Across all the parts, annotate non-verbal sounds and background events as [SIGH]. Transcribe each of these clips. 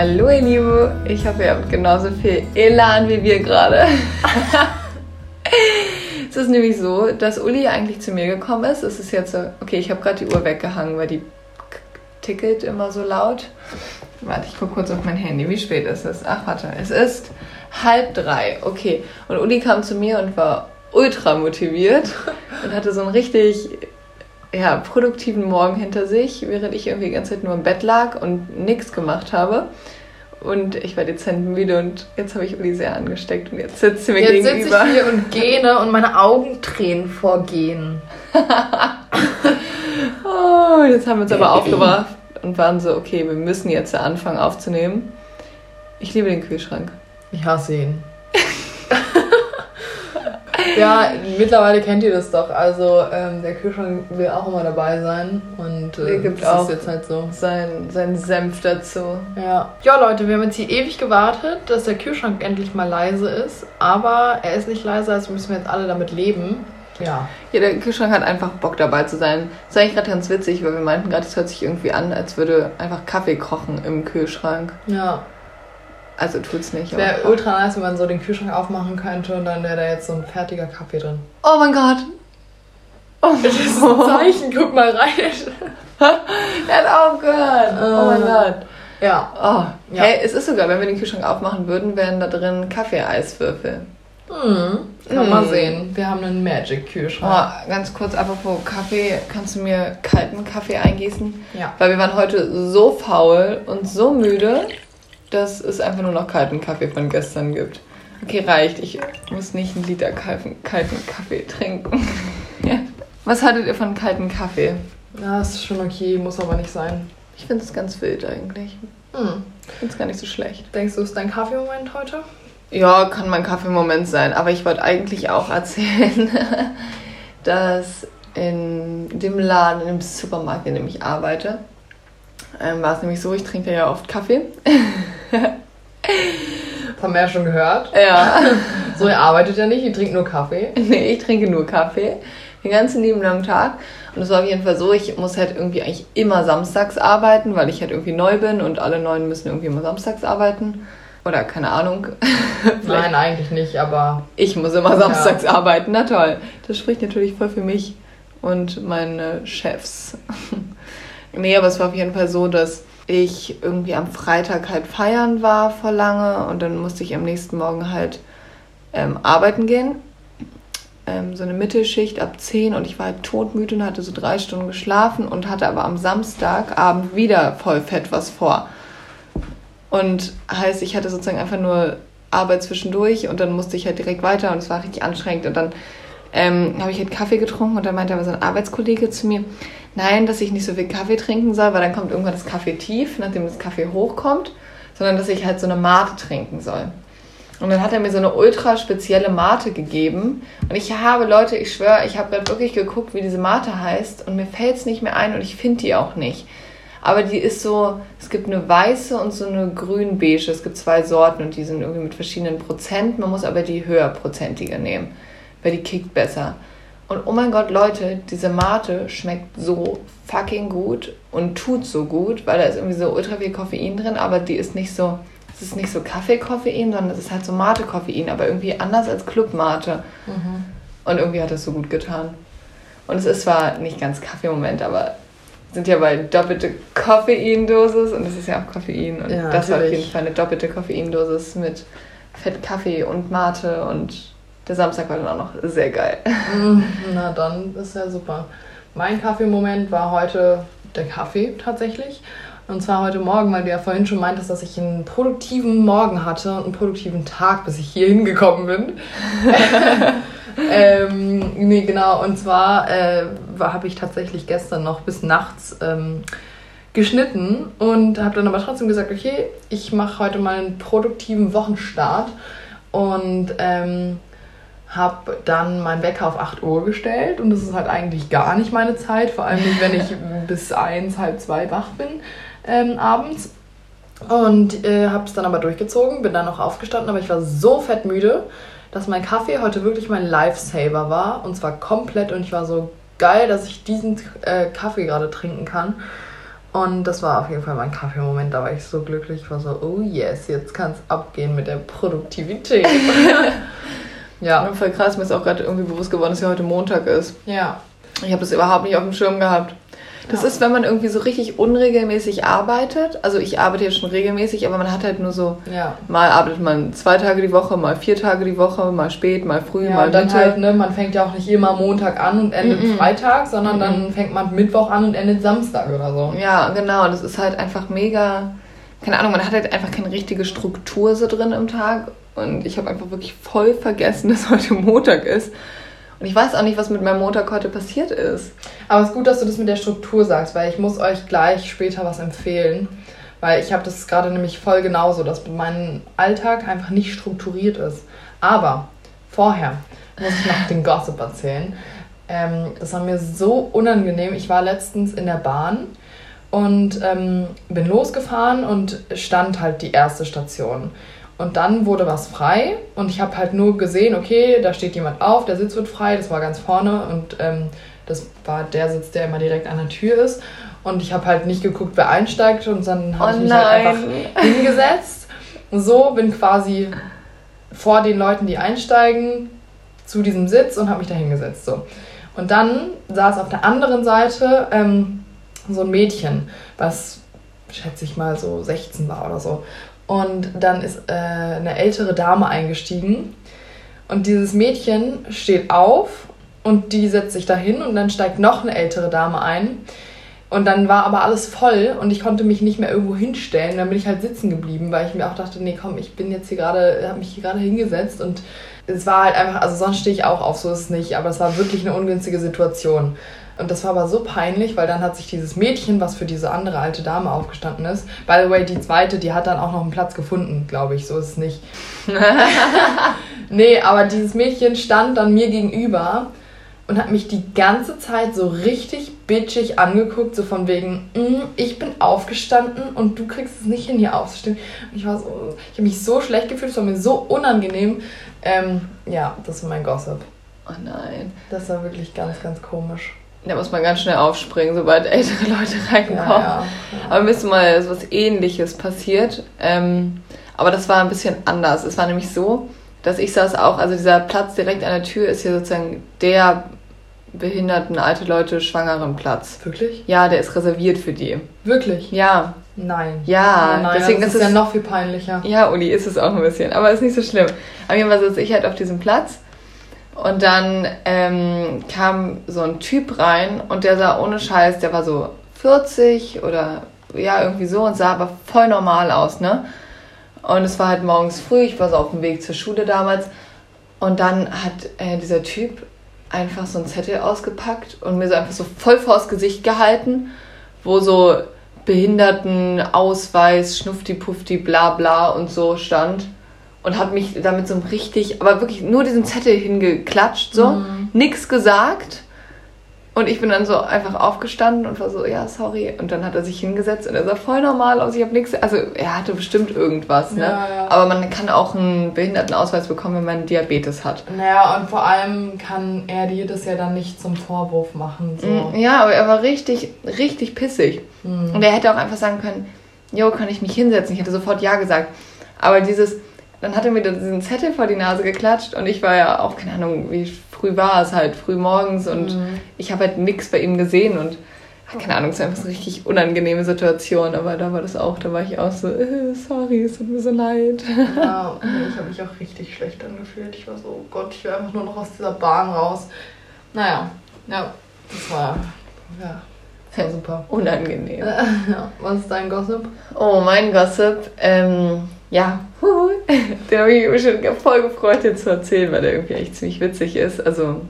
Hallo ihr Lieben, ich hoffe ihr habt genauso viel Elan wie wir gerade. [LAUGHS] es ist nämlich so, dass Uli eigentlich zu mir gekommen ist. Es ist jetzt so, okay, ich habe gerade die Uhr weggehangen, weil die tickelt immer so laut. Warte, ich gucke kurz auf mein Handy. Wie spät ist es? Ach, warte, es ist halb drei. Okay. Und Uli kam zu mir und war ultra motiviert und hatte so einen richtig ja, produktiven Morgen hinter sich, während ich irgendwie die ganze Zeit nur im Bett lag und nichts gemacht habe. Und ich war dezent müde und jetzt habe ich Uli sehr angesteckt und jetzt sitzt sie mir Jetzt gegenüber. sitze ich hier und gähne und meine Augen tränen vor Gehen. [LAUGHS] Oh, jetzt haben wir uns aber aufgebracht und waren so, okay, wir müssen jetzt anfangen aufzunehmen. Ich liebe den Kühlschrank. Ich hasse ihn. [LAUGHS] ja, mittlerweile kennt ihr das doch. Also ähm, der Kühlschrank will auch immer dabei sein. Und äh, gibt das auch ist jetzt halt so. sein, sein Senf dazu. Ja. ja, Leute, wir haben jetzt hier ewig gewartet, dass der Kühlschrank endlich mal leise ist. Aber er ist nicht leise, also müssen wir jetzt alle damit leben. Ja. Ja, der Kühlschrank hat einfach Bock dabei zu sein. Das ist eigentlich gerade ganz witzig, weil wir meinten gerade, es hört sich irgendwie an, als würde einfach Kaffee kochen im Kühlschrank. Ja. Also tut's nicht. Wäre ultra nice, wenn man so den Kühlschrank aufmachen könnte und dann wäre da jetzt so ein fertiger Kaffee drin. Oh mein Gott. Oh, Das ist ein [LAUGHS] Zeichen, guck mal rein. er hat aufgehört. Oh mein Ah. Gott. Ja. Oh. Ja. Hey, es ist sogar, wenn wir den Kühlschrank aufmachen würden, wären da drin Kaffeeeiswürfel. Hm. Kann man Hm. sehen. Wir haben einen Magic-Kühlschrank. Oh, ganz kurz, apropos Kaffee, kannst du mir kalten Kaffee eingießen? Ja. Weil wir waren heute so faul und so müde, dass es einfach nur noch kalten Kaffee von gestern gibt. Okay, reicht. Ich muss nicht einen Liter kalten, kalten Kaffee trinken. Ja. [LAUGHS] Was hattet ihr von kalten Kaffee? Ja, ist schon okay, muss aber nicht sein. Ich finde es ganz wild eigentlich. Hm. Ich finde es gar nicht so schlecht. Denkst du, ist dein Kaffeemoment heute? Ja, kann mein Kaffeemoment sein. Aber ich wollte eigentlich auch erzählen, [LAUGHS] dass in dem Laden, in dem Supermarkt, in dem ich arbeite, ähm, war es nämlich so, ich trinke ja oft Kaffee. [LAUGHS] Das haben wir ja schon gehört. Ja. So, ihr arbeitet ja nicht, ihr trinkt nur Kaffee. nee, ich trinke nur Kaffee. Den ganzen lieben langen Tag. Und es war auf jeden Fall so, ich muss halt irgendwie eigentlich immer samstags arbeiten, weil ich halt irgendwie neu bin und alle Neuen müssen irgendwie immer samstags arbeiten. Oder keine Ahnung. [LAUGHS] Nein, eigentlich nicht, aber Ich muss immer samstags arbeiten, na toll. Das spricht natürlich voll für mich und meine Chefs. Nee, aber es war auf jeden Fall so, dass ich irgendwie am Freitag halt feiern war vor lange und dann musste ich am nächsten Morgen halt ähm, arbeiten gehen. Ähm, so eine Mittelschicht ab 10 und ich war halt todmüde und hatte so drei Stunden geschlafen und hatte aber am Samstagabend wieder voll fett was vor. Und heißt, ich hatte sozusagen einfach nur Arbeit zwischendurch und dann musste ich halt direkt weiter und es war richtig anstrengend. Und dann ähm, habe ich halt Kaffee getrunken und dann meinte aber so ein Arbeitskollege zu mir, nein, dass ich nicht so viel Kaffee trinken soll, weil dann kommt irgendwann das Kaffee tief, nachdem das Kaffee hochkommt, sondern dass ich halt so eine Mate trinken soll. Und dann hat er mir so eine ultra spezielle Mate gegeben. Und ich habe, Leute, ich schwöre, ich habe wirklich geguckt, wie diese Mate heißt. Und mir fällt es nicht mehr ein und ich finde die auch nicht. Aber die ist so, es gibt eine weiße und so eine grün-beige. Es gibt zwei Sorten und die sind irgendwie mit verschiedenen Prozent. Man muss aber die höherprozentige nehmen, weil die kickt besser. Und oh mein Gott, Leute, diese Mate schmeckt so fucking gut und tut so gut, weil da ist irgendwie so ultra viel Koffein drin, aber die ist nicht so, es ist nicht so Kaffee-Koffein, sondern es ist halt so Mate-Koffein, aber irgendwie anders als Club-Mate. Und irgendwie hat das so gut getan. Und es ist zwar nicht ganz Kaffeemoment, aber sind ja bei doppelte Koffeindosis und es ist ja auch Koffein. Und Ja, das war auf natürlich. jeden Fall eine doppelte Koffeindosis mit Fett Kaffee und Mate und der Samstag war dann auch noch sehr geil. Mm, Na dann ist ja super. Mein Kaffeemoment war heute der Kaffee tatsächlich. Und zwar heute Morgen, weil du ja vorhin schon meintest, dass ich einen produktiven Morgen hatte und einen produktiven Tag, bis ich hier hingekommen bin. [LAUGHS] ähm, nee, genau. Und zwar äh, habe ich tatsächlich gestern noch bis nachts ähm, geschnitten und habe dann aber trotzdem gesagt, okay, ich mache heute mal einen produktiven Wochenstart und ähm, habe dann meinen Wecker auf 8 Uhr gestellt und das ist halt eigentlich gar nicht meine Zeit, vor allem nicht, wenn ich [LAUGHS] bis 1, halb 2 wach bin ähm, abends. Und äh, habe es dann aber durchgezogen, bin dann noch aufgestanden, aber ich war so fett müde, dass mein Kaffee heute wirklich mein Lifesaver war und zwar komplett und ich war so geil, dass ich diesen äh, Kaffee gerade trinken kann. Und das war auf jeden Fall mein Kaffeemoment. Da war ich so glücklich. Ich war so, oh yes, jetzt kann es abgehen mit der Produktivität. [LAUGHS] ja. Und voll krass, mir ist auch gerade irgendwie bewusst geworden, dass ja heute Montag ist. Ja. Ich habe das überhaupt nicht auf dem Schirm gehabt. Das ja. ist, wenn man irgendwie so richtig unregelmäßig arbeitet. Also ich arbeite jetzt schon regelmäßig, aber man hat halt nur so, ja. mal arbeitet man zwei Tage die Woche, mal vier Tage die Woche, mal spät, mal früh, ja, mal und dann Mitte. halt, ne, man fängt ja auch nicht immer Montag an und endet mm -mm. Freitag, sondern mm dann fängt man Mittwoch an und endet Samstag oder so. Ja, genau. Das ist halt einfach mega, keine Ahnung, man hat halt einfach keine richtige Struktur so drin im Tag. Und ich habe einfach wirklich voll vergessen, [LAUGHS] dass heute Montag ist. Und ich weiß auch nicht, was mit meinem Montag heute passiert ist. Aber es ist gut, dass du das mit der Struktur sagst, weil ich muss euch gleich später was empfehlen. Weil ich habe das gerade nämlich voll genauso, dass mein Alltag einfach nicht strukturiert ist. Aber vorher muss ich noch den Gossip erzählen. Ähm, das war mir so unangenehm. Ich war letztens in der Bahn und ähm, bin losgefahren und stand halt die erste Station. Und dann wurde was frei und ich habe halt nur gesehen, okay, da steht jemand auf, der Sitz wird frei, das war ganz vorne und ähm, das war der Sitz, der immer direkt an der Tür ist. Und ich habe halt nicht geguckt, wer einsteigt und dann habe oh ich mich halt einfach [LAUGHS] hingesetzt. So bin quasi vor den Leuten, die einsteigen, zu diesem Sitz und habe mich da hingesetzt. So. Und dann saß auf der anderen Seite ähm, so ein Mädchen, was schätze ich mal so 16 war oder so. Und dann ist äh, eine ältere Dame eingestiegen. Und dieses Mädchen steht auf und die setzt sich dahin und dann steigt noch eine ältere Dame ein. Und dann war aber alles voll und ich konnte mich nicht mehr irgendwo hinstellen. Dann bin ich halt sitzen geblieben, weil ich mir auch dachte, nee, komm, ich bin jetzt hier gerade, habe mich hier gerade hingesetzt und es war halt einfach, also sonst stehe ich auch auf, so ist es nicht, aber es war wirklich eine ungünstige Situation. Und das war aber so peinlich, weil dann hat sich dieses Mädchen, was für diese andere alte Dame aufgestanden ist, by the way, die zweite, die hat dann auch noch einen Platz gefunden, glaube ich, so ist es nicht. [LAUGHS] nee, aber dieses Mädchen stand dann mir gegenüber und hat mich die ganze Zeit so richtig bitchig angeguckt, so von wegen, mm, ich bin aufgestanden und du kriegst es nicht hin, hier aufzustehen. Und ich war so, ich habe mich so schlecht gefühlt, es war mir so unangenehm. Ähm, ja, das war mein Gossip. Oh nein. Das war wirklich ganz, ganz komisch. Da muss man ganz schnell aufspringen, sobald ältere Leute [LAUGHS] reinkommen. Ja, ja. Aber mir ist mal so was ähnliches passiert. Ähm, aber das war ein bisschen anders. Es war nämlich so, dass ich saß auch, also dieser Platz direkt an der Tür ist hier sozusagen der behinderten alte Leute schwangeren Platz. Wirklich? Ja, der ist reserviert für die. Wirklich? Ja. Nein. Ja, oh nein, deswegen das ist es ja noch viel peinlicher. Ja, Uli, ist es auch ein bisschen, aber ist nicht so schlimm. Auf jeden Fall sitze ich halt auf diesem Platz und dann ähm, kam so ein Typ rein und der sah ohne Scheiß, der war so 40 oder ja, irgendwie so und sah aber voll normal aus, ne? Und es war halt morgens früh, ich war so auf dem Weg zur Schule damals. Und dann hat äh, dieser Typ einfach so einen Zettel ausgepackt und mir so einfach so voll vors Gesicht gehalten, wo so Behindertenausweis, Schnufti-Pufti, bla bla und so stand und hat mich damit so richtig, aber wirklich nur diesen Zettel hingeklatscht, so, mhm. nix gesagt. Und ich bin dann so einfach aufgestanden und war so, ja, sorry. Und dann hat er sich hingesetzt und er sah voll normal aus. Ich habe nichts, also er hatte bestimmt irgendwas, ne? Ja, ja. Aber man kann auch einen Behindertenausweis bekommen, wenn man Diabetes hat. Naja, und vor allem kann er dir das ja dann nicht zum Vorwurf machen. So. Mm, ja, aber er war richtig, richtig pissig. Mhm. Und er hätte auch einfach sagen können, jo, kann ich mich hinsetzen? Ich hätte sofort Ja gesagt. Aber dieses, dann hat er mir diesen Zettel vor die Nase geklatscht und ich war ja auch, keine Ahnung, wie früh war es halt, früh morgens und mhm. ich habe halt nichts bei ihm gesehen und keine Ahnung, es war einfach so eine richtig unangenehme Situation, aber da war das auch, da war ich auch so, äh, sorry, es tut mir so leid. Ja, [LAUGHS] ich habe mich auch richtig schlecht angefühlt. Ich war so, oh Gott, ich will einfach nur noch aus dieser Bahn raus. Naja, ja, das war, ja, das war super. Unangenehm. [LAUGHS] Ja, was ist dein Gossip? Oh, mein Gossip, ähm, ja, huhu, [LAUGHS] den habe ich mich schon voll gefreut, dir zu erzählen, weil der irgendwie echt ziemlich witzig ist. Also,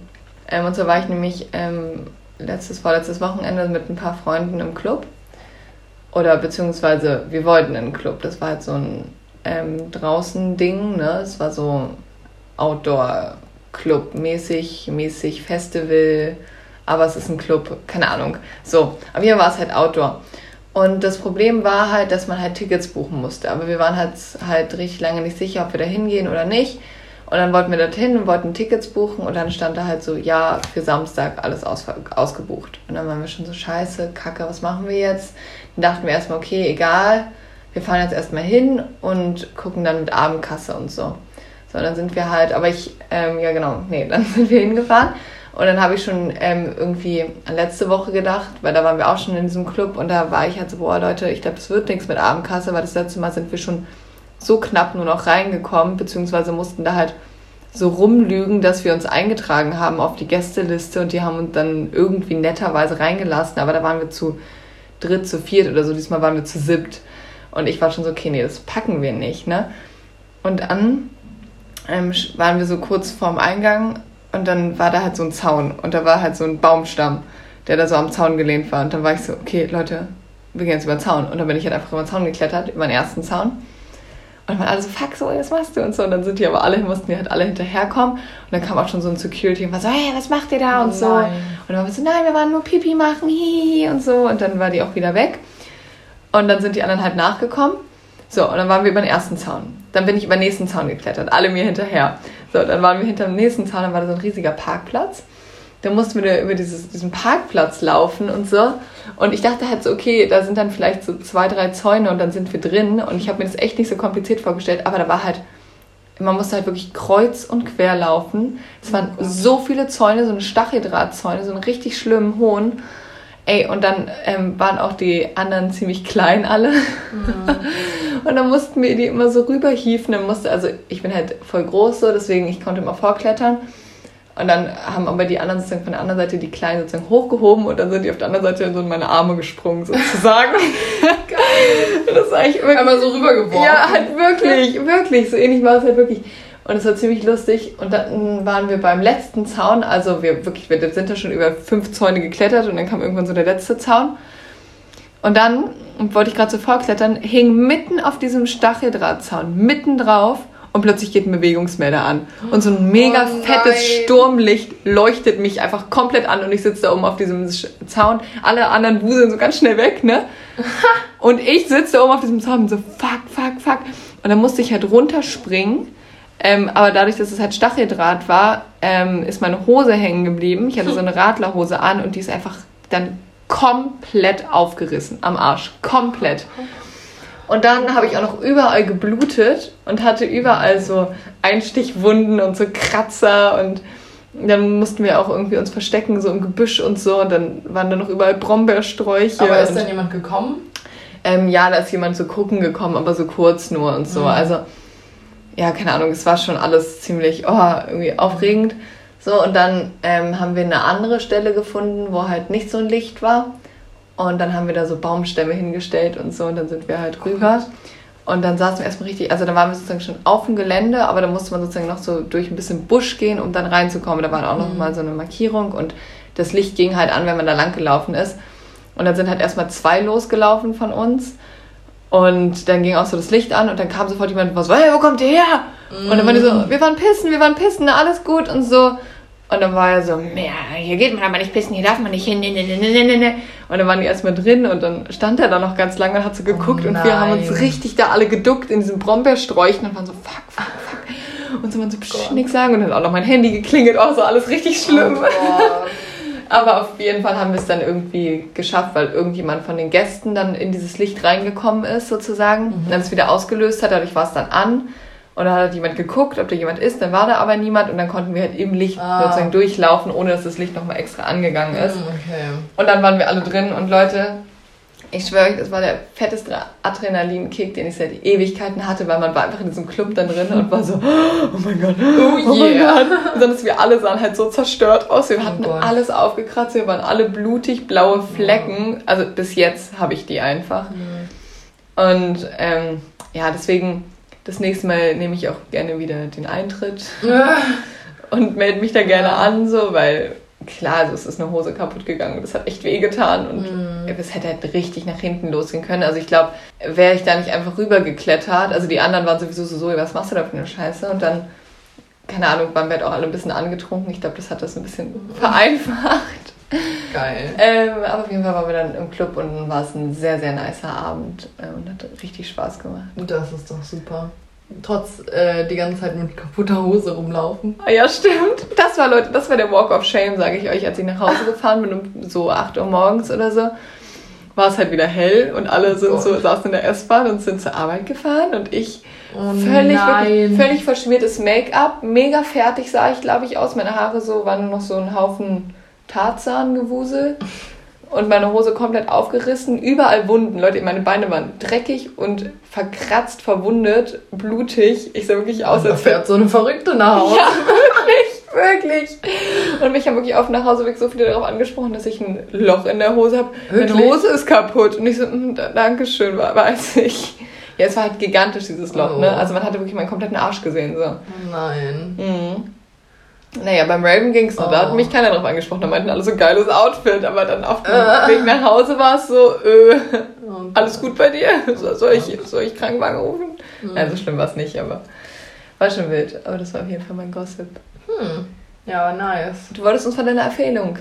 ähm, und zwar war ich nämlich ähm, letztes, vorletztes Wochenende mit ein paar Freunden im Club. Oder beziehungsweise wir wollten in den Club. Das war halt so ein ähm, Draußen-Ding, ne? Es war so Outdoor-Club mäßig, mäßig Festival, aber es ist ein Club, keine Ahnung. So, aber hier war es halt Outdoor. Und das Problem war halt, dass man halt Tickets buchen musste. Aber wir waren halt, halt richtig lange nicht sicher, ob wir da hingehen oder nicht. Und dann wollten wir dorthin und wollten Tickets buchen und dann stand da halt so, ja, für Samstag alles aus, ausgebucht. Und dann waren wir schon so, scheiße, kacke, was machen wir jetzt? Dann dachten wir erstmal, okay, egal, wir fahren jetzt erstmal hin und gucken dann mit Abendkasse und so. So, dann sind wir halt, aber ich, ähm, ja genau, nee, [LAUGHS] dann sind wir hingefahren. Und dann habe ich schon ähm, irgendwie an letzte Woche gedacht, weil da waren wir auch schon in diesem Club und da war ich halt so, boah Leute, ich glaube, das wird nichts mit Abendkasse, weil das letzte Mal sind wir schon so knapp nur noch reingekommen, beziehungsweise mussten da halt so rumlügen, dass wir uns eingetragen haben auf die Gästeliste und die haben uns dann irgendwie netterweise reingelassen, aber da waren wir zu dritt, zu viert oder so, diesmal waren wir zu siebt. Und ich war schon so, okay, nee, das packen wir nicht, ne? Und dann ähm, waren wir so kurz vorm Eingang und dann war da halt so ein Zaun und da war halt so ein Baumstamm, der da so am Zaun gelehnt war. Und dann war ich so, okay, Leute, wir gehen jetzt über den Zaun. Und dann bin ich halt einfach über den Zaun geklettert, über den ersten Zaun. Und dann waren alle so, fuck, so, was machst du? Und so. Und dann sind die aber alle, mussten die halt alle hinterherkommen. Und dann kam auch schon so ein Security und war so, hey, was macht ihr da? Und so. Nein. Und dann waren wir so, nein, wir waren nur Pipi machen, hihihi und so. Und dann war die auch wieder weg. Und dann sind die anderen halt nachgekommen. So, und dann waren wir über den ersten Zaun. Dann bin ich über den nächsten Zaun geklettert, alle mir hinterher. So, dann waren wir hinter dem nächsten Zaun, dann war da so ein riesiger Parkplatz. Dann mussten wir über dieses, diesen Parkplatz laufen und so. Und ich dachte halt so, okay, da sind dann vielleicht so zwei, drei Zäune und dann sind wir drin. Und ich habe mir das echt nicht so kompliziert vorgestellt, aber da war halt, man musste halt wirklich kreuz und quer laufen. Es waren oh so viele Zäune, so eine Stacheldrahtzäune, so einen richtig schlimmen hohen. Ey, und dann ähm, waren auch die anderen ziemlich klein alle. Mhm. [LAUGHS] und dann mussten wir die immer so rüberhieven. Dann musste, also ich bin halt voll groß so, deswegen ich konnte immer vorklettern. Und dann haben aber die anderen sozusagen von der anderen Seite die Kleinen sozusagen hochgehoben und dann sind die auf der anderen Seite so in meine Arme gesprungen sozusagen. Geil. [LAUGHS] das ist eigentlich wirklich... Einmal so rübergeworfen. Ja, halt wirklich, wirklich. So ähnlich war es halt wirklich. Und es war ziemlich lustig. Und dann waren wir beim letzten Zaun, also wir wirklich, wir sind da schon über fünf Zäune geklettert und dann kam irgendwann so der letzte Zaun. Und dann wollte ich gerade so vorklettern, hing mitten auf diesem Stacheldrahtzaun, mitten drauf und plötzlich geht ein Bewegungsmelder an. Und so ein mega oh fettes Sturmlicht leuchtet mich einfach komplett an und ich sitze da oben auf diesem Zaun. Alle anderen wuseln so ganz schnell weg, ne? [LAUGHS] und ich sitze da oben auf diesem Zaun und so fuck, fuck, fuck. Und dann musste ich halt runterspringen ähm, aber dadurch, dass es halt Stacheldraht war, ähm, ist meine Hose hängen geblieben. Ich hatte so eine [LAUGHS] Radlerhose an und die ist einfach dann komplett aufgerissen am Arsch. Komplett. Und dann habe ich auch noch überall geblutet und hatte überall so Einstichwunden und so Kratzer und dann mussten wir auch irgendwie uns verstecken, so im Gebüsch und so. Und dann waren da noch überall Brombeersträuche. Aber ist dann jemand gekommen? Ähm, ja, da ist jemand zu gucken gekommen, aber so kurz nur und so. Mhm. Also ja, keine Ahnung, es war schon alles ziemlich oh, irgendwie aufregend. So, und dann ähm, haben wir eine andere Stelle gefunden, wo halt nicht so ein Licht war. Und dann haben wir da so Baumstämme hingestellt und so, und dann sind wir halt rüber. Und dann saßen wir erstmal richtig, also da waren wir sozusagen schon auf dem Gelände, aber da musste man sozusagen noch so durch ein bisschen Busch gehen, um dann reinzukommen. Da war auch noch mhm. mal so eine Markierung und das Licht ging halt an, wenn man da lang gelaufen ist. Und dann sind halt erstmal zwei losgelaufen von uns. Und dann ging auch so das Licht an und dann kam sofort jemand und war so, hey, wo kommt ihr her? Mm. Und dann waren die so, mm. wir waren pissen, wir waren pissen, alles gut und so. Und dann war er so, ja, hier geht man aber nicht pissen, hier darf man nicht hin. Ne, ne, ne, und dann waren die erstmal drin und dann stand er da noch ganz lange und hat so geguckt oh und wir haben uns richtig da alle geduckt in diesen Brombeersträuchen und waren so, fuck, fuck, fuck. Und so man so, psch, nix sagen. Und dann hat auch noch mein Handy geklingelt, auch so alles richtig schlimm. Oh [LAUGHS] Aber auf jeden Fall haben wir es dann irgendwie geschafft, weil irgendjemand von den Gästen dann in dieses Licht reingekommen ist, sozusagen. Mhm. Und dann es wieder ausgelöst hat, dadurch war es dann an. Und dann hat jemand geguckt, ob da jemand ist, dann war da aber niemand und dann konnten wir halt im Licht ah. sozusagen durchlaufen, ohne dass das Licht nochmal extra angegangen ist. Mhm, okay. Und dann waren wir alle drin und Leute, ich schwöre euch, das war der fetteste Adrenalinkick, den ich seit Ewigkeiten hatte, weil man war einfach in diesem Club dann drin und war so, [GASPS] oh mein Gott, oh, oh yeah. mein Gott. Besonders wir alle sahen halt so zerstört aus. Wir oh hatten oh alles aufgekratzt, wir waren alle blutig, blaue Flecken. Also bis jetzt habe ich die einfach. Und ähm, ja, deswegen das nächste Mal nehme ich auch gerne wieder den Eintritt [LAUGHS] und melde mich da gerne an, so, weil klar, also es ist eine Hose kaputt gegangen. Das hat echt wehgetan und mm. es hätte halt richtig nach hinten losgehen können. Also ich glaube, wäre ich da nicht einfach rübergeklettert, also die anderen waren sowieso so, so, was machst du da für eine Scheiße? Und dann, keine Ahnung, waren wir halt auch alle ein bisschen angetrunken. Ich glaube, das hat das ein bisschen vereinfacht. Geil. [LAUGHS] Ähm, aber auf jeden Fall waren wir dann im Club und war es ein sehr, sehr nicer Abend äh, und hat richtig Spaß gemacht. Das ist doch super. Trotz äh, die ganze Zeit mit kaputter Hose rumlaufen. Ah, ja, stimmt. Das war, Leute, das war der Walk of Shame, sage ich euch, als ich nach Hause gefahren bin, um so 8 Uhr morgens oder so. War es halt wieder hell und alle sind oh so, saßen in der S-Bahn und sind zur Arbeit gefahren und ich oh völlig, wirklich, völlig verschmiertes Make-up, mega fertig sah ich, glaube ich, aus. Meine Haare so waren noch so ein Haufen Tarzan-Gewusel und meine Hose komplett aufgerissen, überall Wunden. Leute, meine Beine waren dreckig und verkratzt, verwundet, blutig. Ich sah wirklich aus, als fährt so eine Verrückte nach Hause. Ja, [LAUGHS] wirklich, wirklich. Und mich haben wirklich auf nach Hause so viele darauf angesprochen, dass ich ein Loch in der Hose habe. Meine Hose ist kaputt. Und ich so, hm, Dankeschön, weiß ich. Ja, es war halt gigantisch, dieses Loch, ne? oh. ne? Also man hatte wirklich meinen kompletten Arsch gesehen, so. Nein. Mhm. Naja, beim Raven ging es. Oh. Da hat oh. mich keiner drauf angesprochen. Da meinten alle so geiles Outfit. Aber dann auf dem äh. Weg nach Hause war es so, äh, oh. alles gut bei dir? Soll ich, soll ich Krankenwagen rufen? Mhm. So schlimm war es nicht, aber war schon wild. Aber das war auf jeden Fall mein Gossip. Hm. Ja, nice. Du wolltest uns von deiner Empfehlung.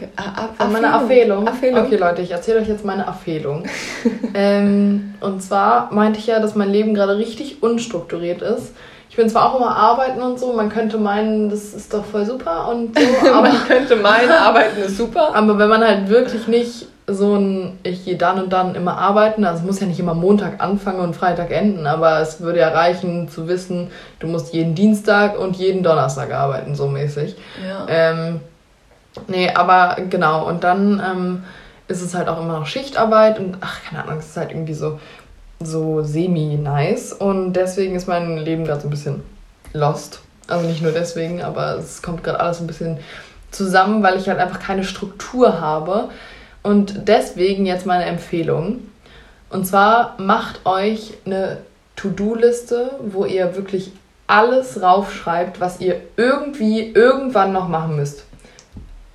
Von meiner Empfehlung. Okay, Leute, ich erzähle euch jetzt meine Empfehlung. [LAUGHS] ähm, und zwar meinte ich ja, dass mein Leben gerade richtig unstrukturiert ist. Ich bin zwar auch immer arbeiten und so, man könnte meinen, das ist doch voll super und so. [LAUGHS] Aber man könnte meinen, [LAUGHS] arbeiten ist super. Aber wenn man halt wirklich nicht so ein, ich gehe dann und dann immer arbeiten, also es muss ja nicht immer Montag anfangen und Freitag enden, aber es würde ja reichen zu wissen, du musst jeden Dienstag und jeden Donnerstag arbeiten, so mäßig. Ja. Ähm, nee, aber genau, und dann ähm, ist es halt auch immer noch Schichtarbeit und ach, keine Ahnung, es ist halt irgendwie so so semi-nice und deswegen ist mein Leben gerade so ein bisschen lost. Also nicht nur deswegen, aber es kommt gerade alles ein bisschen zusammen, weil ich halt einfach keine Struktur habe. Und deswegen jetzt meine Empfehlung. Und zwar macht euch eine To-Do-Liste, wo ihr wirklich alles raufschreibt, was ihr irgendwie irgendwann noch machen müsst.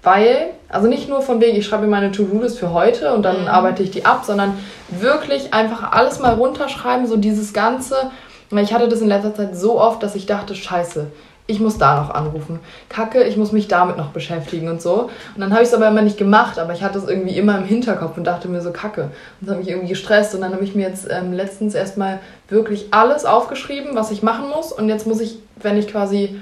Weil, also nicht nur von wegen, ich schreibe mir meine To-Do-List für heute und dann mhm. arbeite ich die ab, sondern wirklich einfach alles mal runterschreiben, so dieses Ganze. Ich hatte das in letzter Zeit so oft, dass ich dachte, scheiße, ich muss da noch anrufen. Kacke, ich muss mich damit noch beschäftigen und so. Und dann habe ich es aber immer nicht gemacht, aber ich hatte es irgendwie immer im Hinterkopf und dachte mir so, Kacke. Und das hat mich irgendwie gestresst. Und dann habe ich mir jetzt ähm, letztens erstmal wirklich alles aufgeschrieben, was ich machen muss. Und jetzt muss ich, wenn ich quasi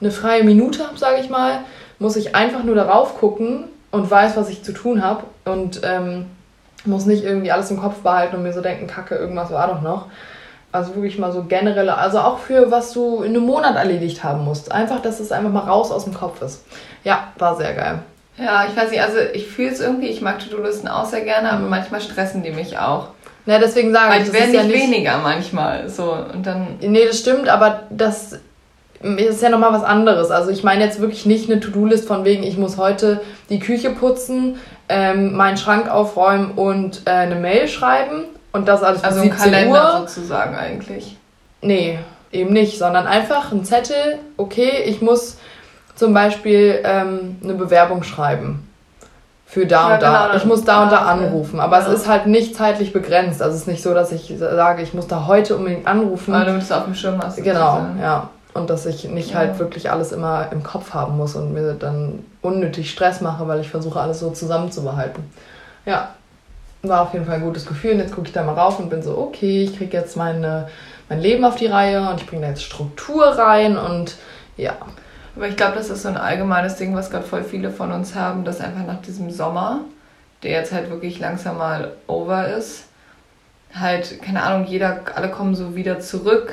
eine freie Minute habe, sage ich mal, muss ich einfach nur darauf gucken und weiß, was ich zu tun habe und ähm, muss nicht irgendwie alles im Kopf behalten und mir so denken, kacke, irgendwas war doch noch. Also wirklich mal so generelle, also auch für was du in einem Monat erledigt haben musst. Einfach, dass es einfach mal raus aus dem Kopf ist. Ja, war sehr geil. Ja, ich weiß nicht, also ich fühle es irgendwie, ich mag To-Do-Listen auch sehr gerne, aber manchmal stressen die mich auch. Ja, deswegen sage Weil ich, werden nicht ja nicht weniger manchmal, so und dann. Nee, das stimmt, aber das ist ja nochmal was anderes. Also ich meine jetzt wirklich nicht eine To-Do-List von wegen, ich muss heute die Küche putzen, ähm, meinen Schrank aufräumen und äh, eine Mail schreiben und das alles Also ein Kalender Uhr. sozusagen eigentlich. Nee, eben nicht, sondern einfach ein Zettel, okay, ich muss zum Beispiel ähm, eine Bewerbung schreiben für da ja, und da. Genau, ich muss da und da anrufen. Aber ja. es ist halt nicht zeitlich begrenzt. Also es ist nicht so, dass ich sage, ich muss da heute unbedingt anrufen. Weil du es auf dem Schirm hast. Genau, ja. Und dass ich nicht ja. halt wirklich alles immer im Kopf haben muss und mir dann unnötig Stress mache, weil ich versuche, alles so zusammenzubehalten. Ja, war auf jeden Fall ein gutes Gefühl. Und jetzt gucke ich da mal rauf und bin so, okay, ich kriege jetzt meine, mein Leben auf die Reihe und ich bringe da jetzt Struktur rein und ja. Aber ich glaube, das ist so ein allgemeines Ding, was gerade voll viele von uns haben, dass einfach nach diesem Sommer, der jetzt halt wirklich langsam mal over ist, halt, keine Ahnung, jeder, alle kommen so wieder zurück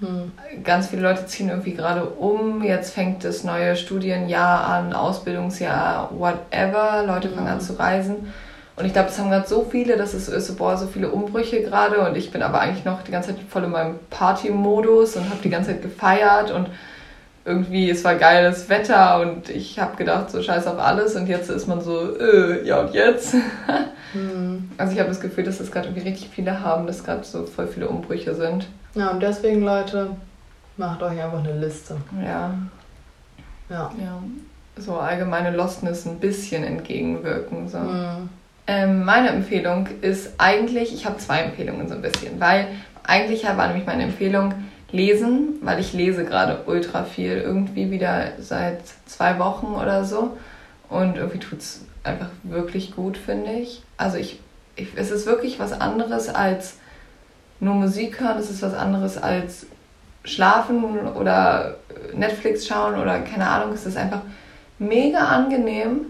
hm. Ganz viele Leute ziehen irgendwie gerade um. Jetzt fängt das neue Studienjahr an, Ausbildungsjahr, whatever. Leute fangen hm. an zu reisen. Und ich glaube, es haben gerade so viele, dass es ist so, boah, so viele Umbrüche gerade. Und ich bin aber eigentlich noch die ganze Zeit voll in meinem Party-Modus und habe die ganze Zeit gefeiert. Und irgendwie, es war geiles Wetter und ich habe gedacht, so scheiß auf alles. Und jetzt ist man so, äh, ja und jetzt? [LAUGHS] hm. Also ich habe das Gefühl, dass das gerade irgendwie richtig viele haben, dass gerade so voll viele Umbrüche sind. Ja, und deswegen, Leute, macht euch einfach eine Liste. Ja. Ja. ja. So allgemeine Lostness ein bisschen entgegenwirken. So. Mhm. Ähm, meine Empfehlung ist eigentlich, ich habe zwei Empfehlungen so ein bisschen, weil eigentlich war nämlich meine Empfehlung lesen, weil ich lese gerade ultra viel, irgendwie wieder seit zwei Wochen oder so. Und irgendwie tut es einfach wirklich gut, finde ich. Also ich, ich, es ist wirklich was anderes als nur Musik hören, das ist was anderes als Schlafen oder Netflix schauen oder keine Ahnung, es ist einfach mega angenehm,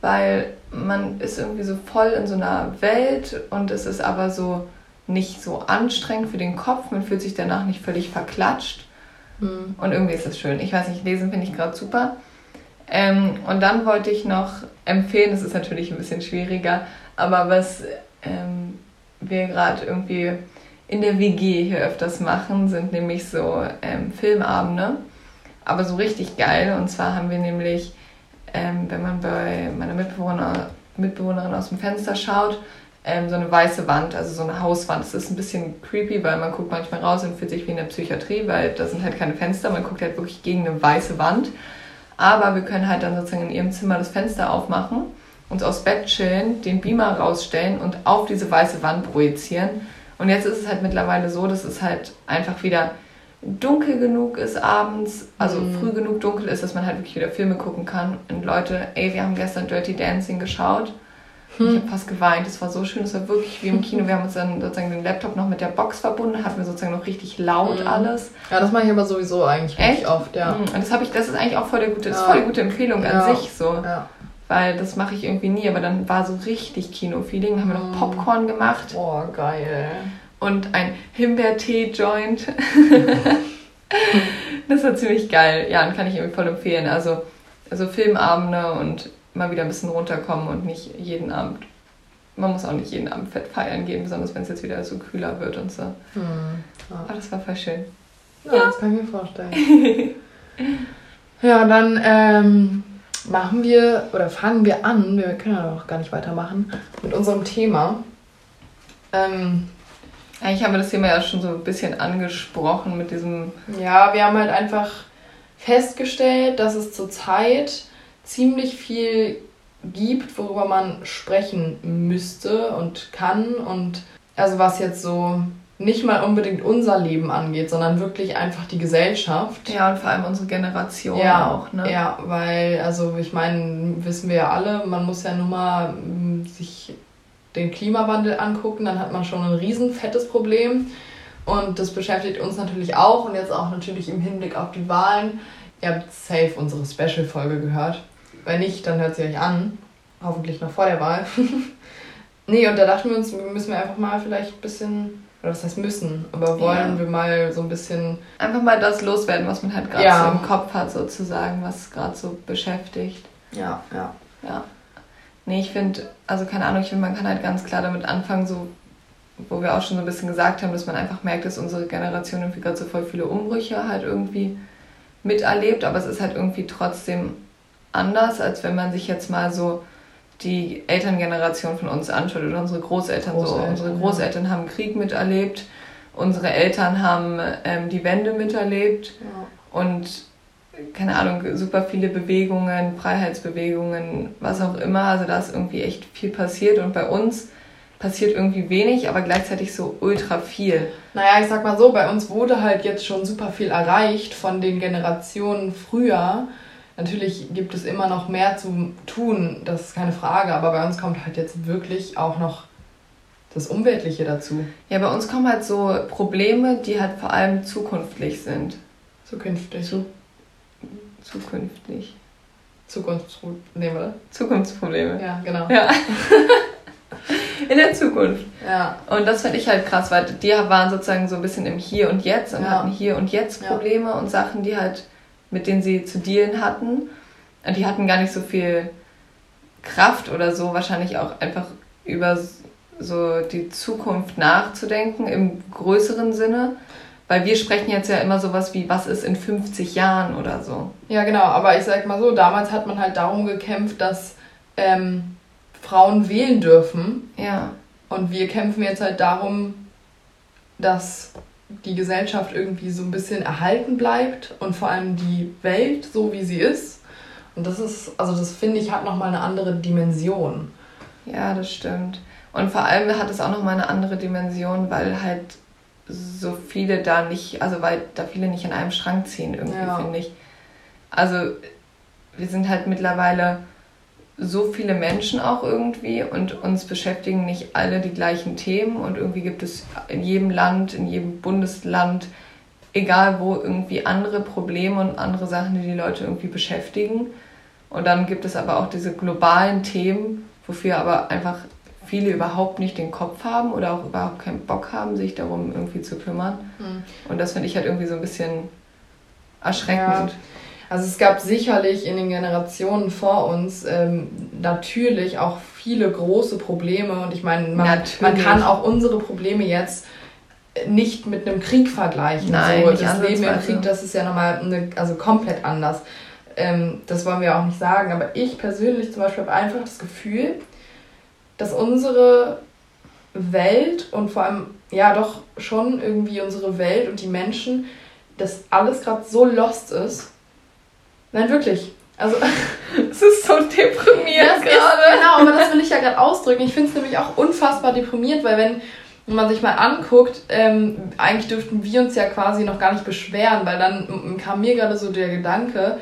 weil man ist irgendwie so voll in so einer Welt und es ist aber so nicht so anstrengend für den Kopf, man fühlt sich danach nicht völlig verklatscht mhm. und irgendwie ist es schön. Ich weiß nicht, lesen finde ich gerade super. Ähm, und dann wollte ich noch empfehlen, das ist natürlich ein bisschen schwieriger, aber was ähm, wir gerade irgendwie in der WG hier öfters machen, sind nämlich so ähm, Filmabende. Aber so richtig geil. Und zwar haben wir nämlich, ähm, wenn man bei meiner Mitbewohner, Mitbewohnerin aus dem Fenster schaut, ähm, so eine weiße Wand, also so eine Hauswand. Das ist ein bisschen creepy, weil man guckt manchmal raus und fühlt sich wie in der Psychiatrie, weil da sind halt keine Fenster. Man guckt halt wirklich gegen eine weiße Wand. Aber wir können halt dann sozusagen in ihrem Zimmer das Fenster aufmachen, uns aufs Bett chillen, den Beamer rausstellen und auf diese weiße Wand projizieren. Und jetzt ist es halt mittlerweile so, dass es halt einfach wieder dunkel genug ist abends, also mhm. früh genug dunkel ist, dass man halt wirklich wieder Filme gucken kann. Und Leute, ey, wir haben gestern Dirty Dancing geschaut. Hm. Ich habe fast geweint. Es war so schön, es war wirklich wie im [LAUGHS] Kino. Wir haben uns dann sozusagen den Laptop noch mit der Box verbunden, hatten wir sozusagen noch richtig laut mhm. alles. Ja, das mache ich aber sowieso eigentlich Echt? oft, ja. Mhm. Und das habe ich, das ist eigentlich auch voll der gute, das ist voll die gute Empfehlung ja. an sich so. Ja. Weil das mache ich irgendwie nie, aber dann war so richtig Kino-Feeling. Haben wir noch mhm. Popcorn gemacht. Oh, geil. Und ein Himbeertee-Joint. [LAUGHS] das war ziemlich geil. Ja, und kann ich irgendwie voll empfehlen. Also, also Filmabende und mal wieder ein bisschen runterkommen und nicht jeden Abend. Man muss auch nicht jeden Abend fett feiern gehen, besonders wenn es jetzt wieder so kühler wird und so. Hm, ja. Aber das war voll schön. Ja, ja. das kann ich mir vorstellen. [LAUGHS] ja, dann ähm, machen wir oder fangen wir an, wir können ja noch gar nicht weitermachen, mit unserem Thema. Ähm, Eigentlich haben wir das Thema ja schon so ein bisschen angesprochen mit diesem. Ja, wir haben halt einfach festgestellt, dass es zurzeit ziemlich viel gibt, worüber man sprechen müsste und kann. Und also was jetzt so nicht mal unbedingt unser Leben angeht, sondern wirklich einfach die Gesellschaft. Ja, und vor allem unsere Generation ja, auch, ne? Ja, weil, also ich meine, wissen wir ja alle, man muss ja nur mal mm, sich den Klimawandel angucken, dann hat man schon ein riesen fettes Problem. Und das beschäftigt uns natürlich auch und jetzt auch natürlich im Hinblick auf die Wahlen. Ihr habt safe unsere Special-Folge gehört. Wenn nicht, dann hört sie euch an. Hoffentlich noch vor der Wahl. [LAUGHS] nee, und da dachten wir uns, müssen wir einfach mal vielleicht ein bisschen, oder was heißt müssen, aber wollen ja. wir mal so ein bisschen. Einfach mal das loswerden, was man halt gerade ja. so im Kopf hat, sozusagen, was gerade so beschäftigt. Ja, ja. Ja. Nee, ich finde, also keine Ahnung, ich finde, man kann halt ganz klar damit anfangen, so, wo wir auch schon so ein bisschen gesagt haben, dass man einfach merkt, dass unsere Generation irgendwie gerade so voll viele Umbrüche halt irgendwie miterlebt, aber es ist halt irgendwie trotzdem anders, als wenn man sich jetzt mal so die Elterngeneration von uns anschaut oder unsere Großeltern. Großeltern so. Unsere Großeltern ja. haben Krieg miterlebt, unsere Eltern haben ähm, die Wende miterlebt ja. und keine Ahnung, super viele Bewegungen, Freiheitsbewegungen, was auch immer. Also da ist irgendwie echt viel passiert und bei uns passiert irgendwie wenig, aber gleichzeitig so ultra viel. Naja, ich sag mal so, bei uns wurde halt jetzt schon super viel erreicht von den Generationen früher. Natürlich gibt es immer noch mehr zu tun, das ist keine Frage, aber bei uns kommt halt jetzt wirklich auch noch das Umweltliche dazu. Ja, bei uns kommen halt so Probleme, die halt vor allem zukünftig sind. Zukünftig. Zu, zukünftig. Zukunftsprobleme. Zukunftsprobleme. Ja, genau. Ja. [LAUGHS] In der Zukunft. Ja. Und das finde ich halt krass, weil die waren sozusagen so ein bisschen im Hier und Jetzt und ja. hatten Hier und Jetzt Probleme ja. und Sachen, die halt mit denen sie zu dealen hatten. Und die hatten gar nicht so viel Kraft oder so, wahrscheinlich auch einfach über so die Zukunft nachzudenken im größeren Sinne. Weil wir sprechen jetzt ja immer sowas wie, was ist in 50 Jahren oder so. Ja, genau, aber ich sag mal so, damals hat man halt darum gekämpft, dass ähm, Frauen wählen dürfen. Ja. Und wir kämpfen jetzt halt darum, dass die Gesellschaft irgendwie so ein bisschen erhalten bleibt und vor allem die Welt so wie sie ist. Und das ist, also das finde ich, hat nochmal eine andere Dimension. Ja, das stimmt. Und vor allem hat es auch nochmal eine andere Dimension, weil halt so viele da nicht, also weil da viele nicht in einem Schrank ziehen, irgendwie, ja. finde ich. Also wir sind halt mittlerweile so viele Menschen auch irgendwie und uns beschäftigen nicht alle die gleichen Themen und irgendwie gibt es in jedem Land, in jedem Bundesland egal wo, irgendwie andere Probleme und andere Sachen, die die Leute irgendwie beschäftigen. Und dann gibt es aber auch diese globalen Themen, wofür aber einfach viele überhaupt nicht den Kopf haben oder auch überhaupt keinen Bock haben, sich darum irgendwie zu kümmern. Mhm. Und das finde ich halt irgendwie so ein bisschen erschreckend. Ja. Also es gab sicherlich in den Generationen vor uns ähm, natürlich auch viele große Probleme und ich meine, man, man, kann auch unsere Probleme jetzt nicht mit einem Krieg vergleichen. Nein, so, das Leben im Krieg, das ist ja nochmal eine, also komplett anders. Ähm, das wollen wir auch nicht sagen, aber ich persönlich zum Beispiel habe einfach das Gefühl, dass unsere Welt und vor allem, ja doch schon irgendwie unsere Welt und die Menschen, dass alles gerade so lost ist. Nein, wirklich. Also, [LAUGHS] es ist so deprimierend gerade. Genau, aber das will ich ja gerade ausdrücken. Ich finde es nämlich auch unfassbar deprimierend, weil wenn man sich mal anguckt, ähm, eigentlich dürften wir uns ja quasi noch gar nicht beschweren, weil dann kam mir gerade so der Gedanke,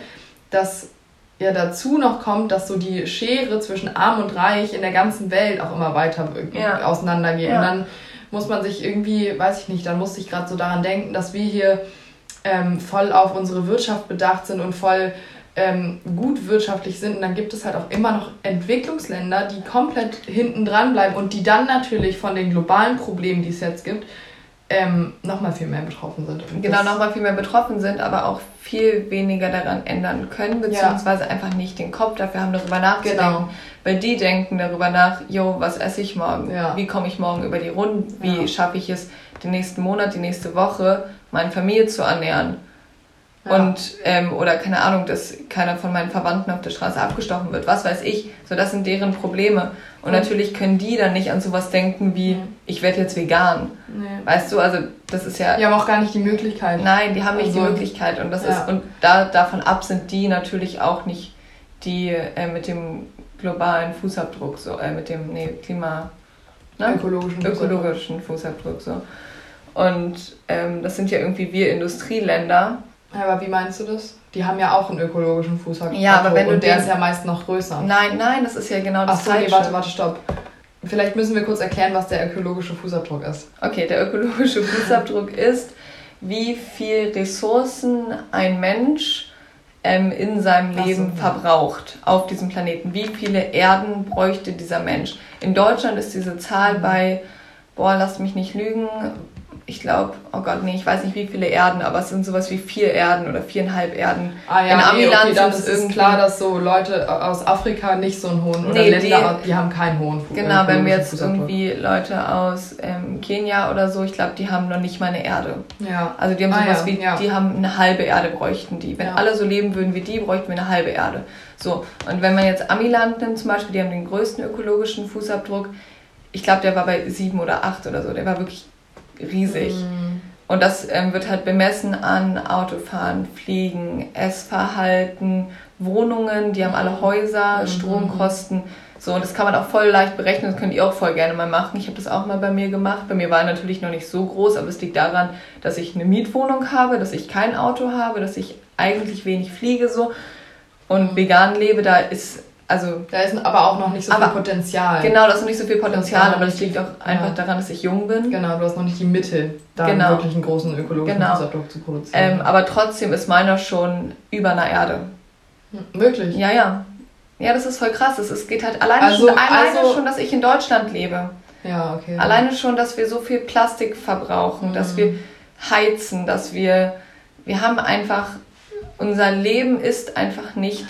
dass ja dazu noch kommt, dass so die Schere zwischen Arm und Reich in der ganzen Welt auch immer weiter ja. auseinandergeht. Ja. Und dann muss man sich irgendwie, weiß ich nicht, dann musste ich gerade so daran denken, dass wir hier ähm, voll auf unsere Wirtschaft bedacht sind und voll ähm, gut wirtschaftlich sind. Und dann gibt es halt auch immer noch Entwicklungsländer, die komplett hinten dran bleiben und die dann natürlich von den globalen Problemen, die es jetzt gibt, ähm, nochmal viel mehr betroffen sind. Und genau, nochmal viel mehr betroffen sind, aber auch viel weniger daran ändern können, beziehungsweise ja. einfach nicht den Kopf dafür haben, darüber nachzudenken. Genau. Weil die denken darüber nach, jo, was esse ich morgen? Ja. Wie komme ich morgen über die Runden? Wie ja. schaffe ich es, den nächsten Monat, die nächste Woche, meine Familie zu ernähren? Und, ähm, oder keine Ahnung, dass keiner von meinen Verwandten auf der Straße abgestochen wird. Was weiß ich. So, das sind deren Probleme. Und mhm. natürlich können die dann nicht an sowas denken wie, mhm. ich werde jetzt vegan. Nee. Weißt du, also das ist ja. Die haben auch gar nicht die Möglichkeit. Nein, die haben nicht also, die Möglichkeit. Und das ja. ist, und da, davon ab sind die natürlich auch nicht die äh, mit dem globalen Fußabdruck, so, äh, mit dem, nee, Klima. Ne? Ökologischen, ökologischen Fußabdruck. so. Und ähm, das sind ja irgendwie wir Industrieländer aber wie meinst du das? Die haben ja auch einen ökologischen Fußabdruck. Ja, aber wenn du und der ist ja meist noch größer. Nein, nein, das ist ja genau das Ach so, nee, warte, warte, stopp. Vielleicht müssen wir kurz erklären, was der ökologische Fußabdruck ist. Okay, der ökologische [LAUGHS] Fußabdruck ist, wie viel Ressourcen ein Mensch ähm, in seinem Leben so, verbraucht auf diesem Planeten. Wie viele Erden bräuchte dieser Mensch? In Deutschland ist diese Zahl bei, boah, lasst mich nicht lügen, ich glaube, oh Gott, nee, ich weiß nicht wie viele Erden, aber es sind sowas wie vier Erden oder viereinhalb Erden. Ah ja, in Amiland nee, okay, dann ist es klar, dass so Leute aus Afrika nicht so einen hohen, oder nee, Länder, die, die, haben keinen hohen Fuß. Genau, wenn wir jetzt irgendwie Leute aus ähm, Kenia oder so, ich glaube, die haben noch nicht mal eine Erde. Ja. Also die haben sowas ah, ja, wie, ja. die haben eine halbe Erde bräuchten die. Wenn ja. alle so leben würden wie die, bräuchten wir eine halbe Erde. So, und wenn man jetzt Amiland nimmt zum Beispiel, die haben den größten ökologischen Fußabdruck, ich glaube, der war bei sieben oder acht oder so, der war wirklich riesig. Mhm. Und das ähm, wird halt bemessen an Autofahren, Fliegen, Essverhalten, Wohnungen, die haben alle mhm. Häuser, mhm. Stromkosten. So, und das kann man auch voll leicht berechnen, das könnt ihr auch voll gerne mal machen. Ich habe das auch mal bei mir gemacht. Bei mir war er natürlich noch nicht so groß, aber es liegt daran, dass ich eine Mietwohnung habe, dass ich kein Auto habe, dass ich eigentlich wenig fliege so und mhm. vegan lebe. Da ist also da ist aber auch noch nicht so viel Potenzial. Genau, da ist noch nicht so viel Potenzial, aber das liegt auch einfach ja. daran, dass ich jung bin. Genau, du hast noch nicht die Mittel, da genau. wirklich einen großen ökologischen genau. Fußabdruck zu produzieren. Ähm, aber trotzdem ist meiner schon über einer Erde. Hm, wirklich? Ja, ja. Ja, das ist voll krass. Es geht halt alleine, also, schon, alleine also, schon, dass ich in Deutschland lebe. Ja, okay. Alleine schon, dass wir so viel Plastik verbrauchen, mhm. dass wir heizen, dass wir. Wir haben einfach. Unser Leben ist einfach nicht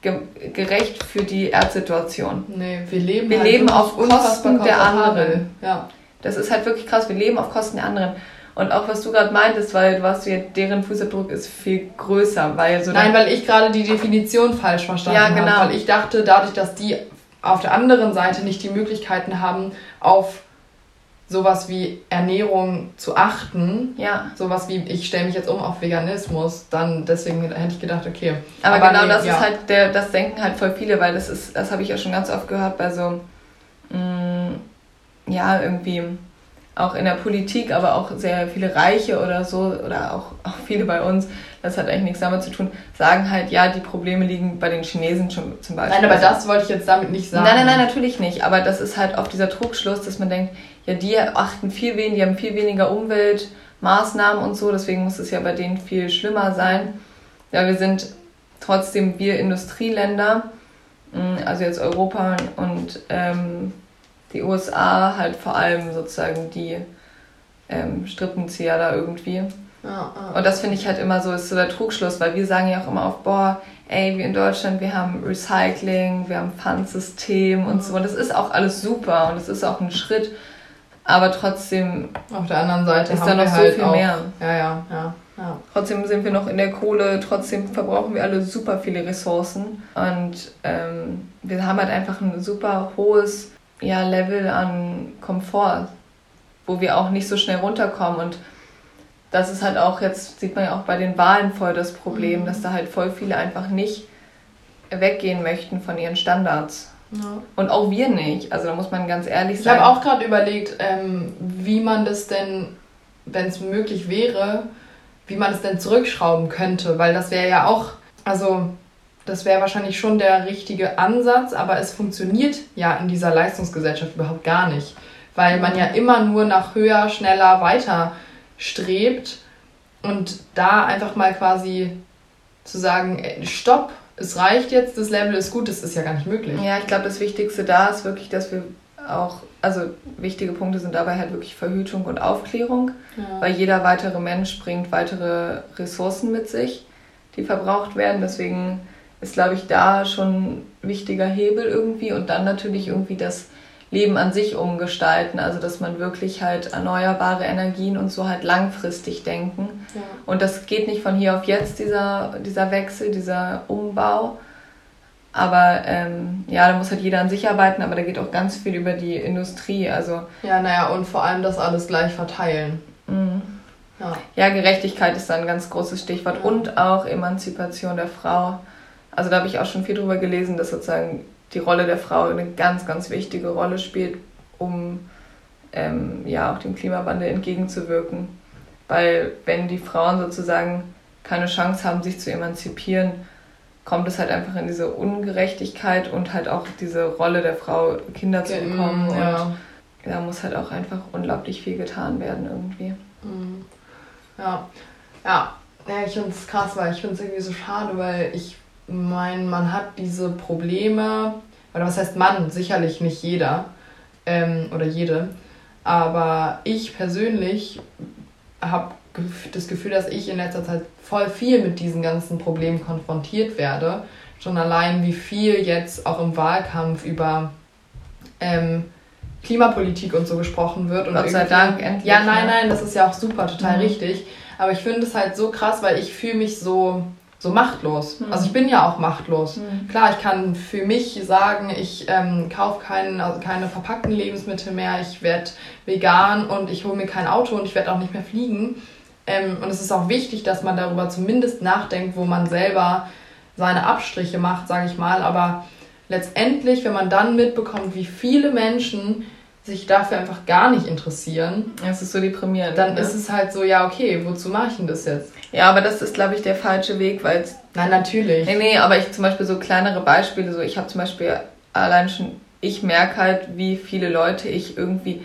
gerecht für die Erdsituation. Nee, wir leben, wir halt leben auf Kosten der anderen. Ja. Das ist halt wirklich krass. Wir leben auf Kosten der anderen. Und auch was du gerade meintest, weil was du deren Fußabdruck ist viel größer, weil so Nein, weil ich gerade die Definition falsch verstanden ja, genau. habe. Weil ich dachte, dadurch, dass die auf der anderen Seite nicht die Möglichkeiten haben, auf sowas wie Ernährung zu achten, ja. sowas wie ich stelle mich jetzt um auf Veganismus, dann deswegen hätte ich gedacht, okay. Aber, aber genau nee, das ja. ist halt der, das denken halt voll viele, weil das ist, das habe ich ja schon ganz oft gehört bei so, mh, mm, ja, irgendwie auch in der Politik, aber auch sehr viele Reiche oder so, oder auch, auch viele bei uns, das hat eigentlich nichts damit zu tun, sagen halt, ja, die Probleme liegen bei den Chinesen schon zum Beispiel. Nein, aber das wollte ich jetzt damit nicht sagen. Nein, nein, nein, natürlich nicht. Aber das ist halt oft dieser Trugschluss, dass man denkt, ja, die achten viel weniger, die haben viel weniger Umwelt. Maßnahmen und so. Deswegen muss es ja bei denen viel schlimmer sein. Ja, wir sind trotzdem wir Industrieländer, mm, also jetzt Europa und ähm, die USA halt vor allem sozusagen die ähm, Strippenzieher da irgendwie. Ja, ja. Und das finde ich halt immer so, ist so der Trugschluss, weil wir sagen ja auch immer auf, boah, ey, wir in Deutschland, wir haben Recycling, wir haben Pfandsystem und so. Und das ist auch alles super und es ist auch ein Schritt. Aber trotzdem. Auf der anderen Seite ist da noch so halt viel auch, mehr. Ja, ja, ja, ja. Trotzdem sind wir noch in der Kohle, trotzdem verbrauchen wir alle super viele Ressourcen. Und ähm, wir haben halt einfach ein super hohes ja, Level an Komfort, wo wir auch nicht so schnell runterkommen. Und das ist halt auch, jetzt sieht man ja auch bei den Wahlen voll das Problem, mhm. dass da halt voll viele einfach nicht weggehen möchten von ihren Standards. Ja. Und auch wir nicht. Also da muss man ganz ehrlich sein. Ich habe auch gerade überlegt, ähm, wie man das denn, wenn es möglich wäre, wie man es denn zurückschrauben könnte, weil das wäre ja auch, also das wäre wahrscheinlich schon der richtige Ansatz, aber es funktioniert ja in dieser Leistungsgesellschaft überhaupt gar nicht, weil man ja immer nur nach höher, schneller, weiter strebt und da einfach mal quasi zu sagen, stopp, es reicht jetzt, das Level ist gut, das ist ja gar nicht möglich. Ja, ich glaube, das Wichtigste da ist wirklich, dass wir auch, also wichtige Punkte sind dabei halt wirklich Verhütung und Aufklärung, ja. weil jeder weitere Mensch bringt weitere Ressourcen mit sich, die verbraucht werden. Deswegen ist, glaube ich, da schon ein wichtiger Hebel irgendwie und dann natürlich irgendwie das Leben an sich umgestalten. Also dass man wirklich halt erneuerbare Energien und so halt langfristig denken. Ja. Und das geht nicht von hier auf jetzt, dieser, dieser Wechsel, dieser Umbau. Aber ähm, ja, da muss halt jeder an sich arbeiten, aber da geht auch ganz viel über die Industrie. Also, ja, naja, und vor allem das alles gleich verteilen. Mhm. Ja. ja, Gerechtigkeit ist da ein ganz großes Stichwort ja. und auch Emanzipation der Frau. Also da habe ich auch schon viel drüber gelesen, dass sozusagen die Rolle der Frau eine ganz, ganz wichtige Rolle spielt, um ähm, ja auch dem Klimawandel entgegenzuwirken. Weil wenn die Frauen sozusagen keine Chance haben, sich zu emanzipieren, kommt es halt einfach in diese Ungerechtigkeit und halt auch diese Rolle der Frau, Kinder zu bekommen. Ja. Und da muss halt auch einfach unglaublich viel getan werden irgendwie. Mhm. Ja, ja. ja ich finde es krass, weil ich finde es irgendwie so schade, weil ich mein, man hat diese Probleme, oder was heißt Mann? Sicherlich nicht jeder ähm, oder jede, aber ich persönlich habe das Gefühl, dass ich in letzter Zeit voll viel mit diesen ganzen Problemen konfrontiert werde. Schon allein, wie viel jetzt auch im Wahlkampf über ähm, Klimapolitik und so gesprochen wird. Und Gott sei Dank, endlich. Ja, nein, nein, das ist ja auch super, total mhm. richtig. Aber ich finde es halt so krass, weil ich fühle mich so so machtlos. Mhm. Also ich bin ja auch machtlos. Mhm. Klar, ich kann für mich sagen, ich ähm, kaufe kein, also keine verpackten Lebensmittel mehr, ich werde vegan und ich hole mir kein Auto und ich werde auch nicht mehr fliegen. Ähm, und es ist auch wichtig, dass man darüber zumindest nachdenkt, wo man selber seine Abstriche macht, sage ich mal. Aber letztendlich, wenn man dann mitbekommt, wie viele Menschen sich dafür einfach gar nicht interessieren. Es ist so deprimierend. Dann ne? ist es halt so, ja, okay, wozu mache ich denn das jetzt? Ja, aber das ist, glaube ich, der falsche Weg, weil es. Nein, natürlich. Nee, nee, aber ich zum Beispiel so kleinere Beispiele, so ich habe zum Beispiel allein schon, ich merke halt, wie viele Leute ich irgendwie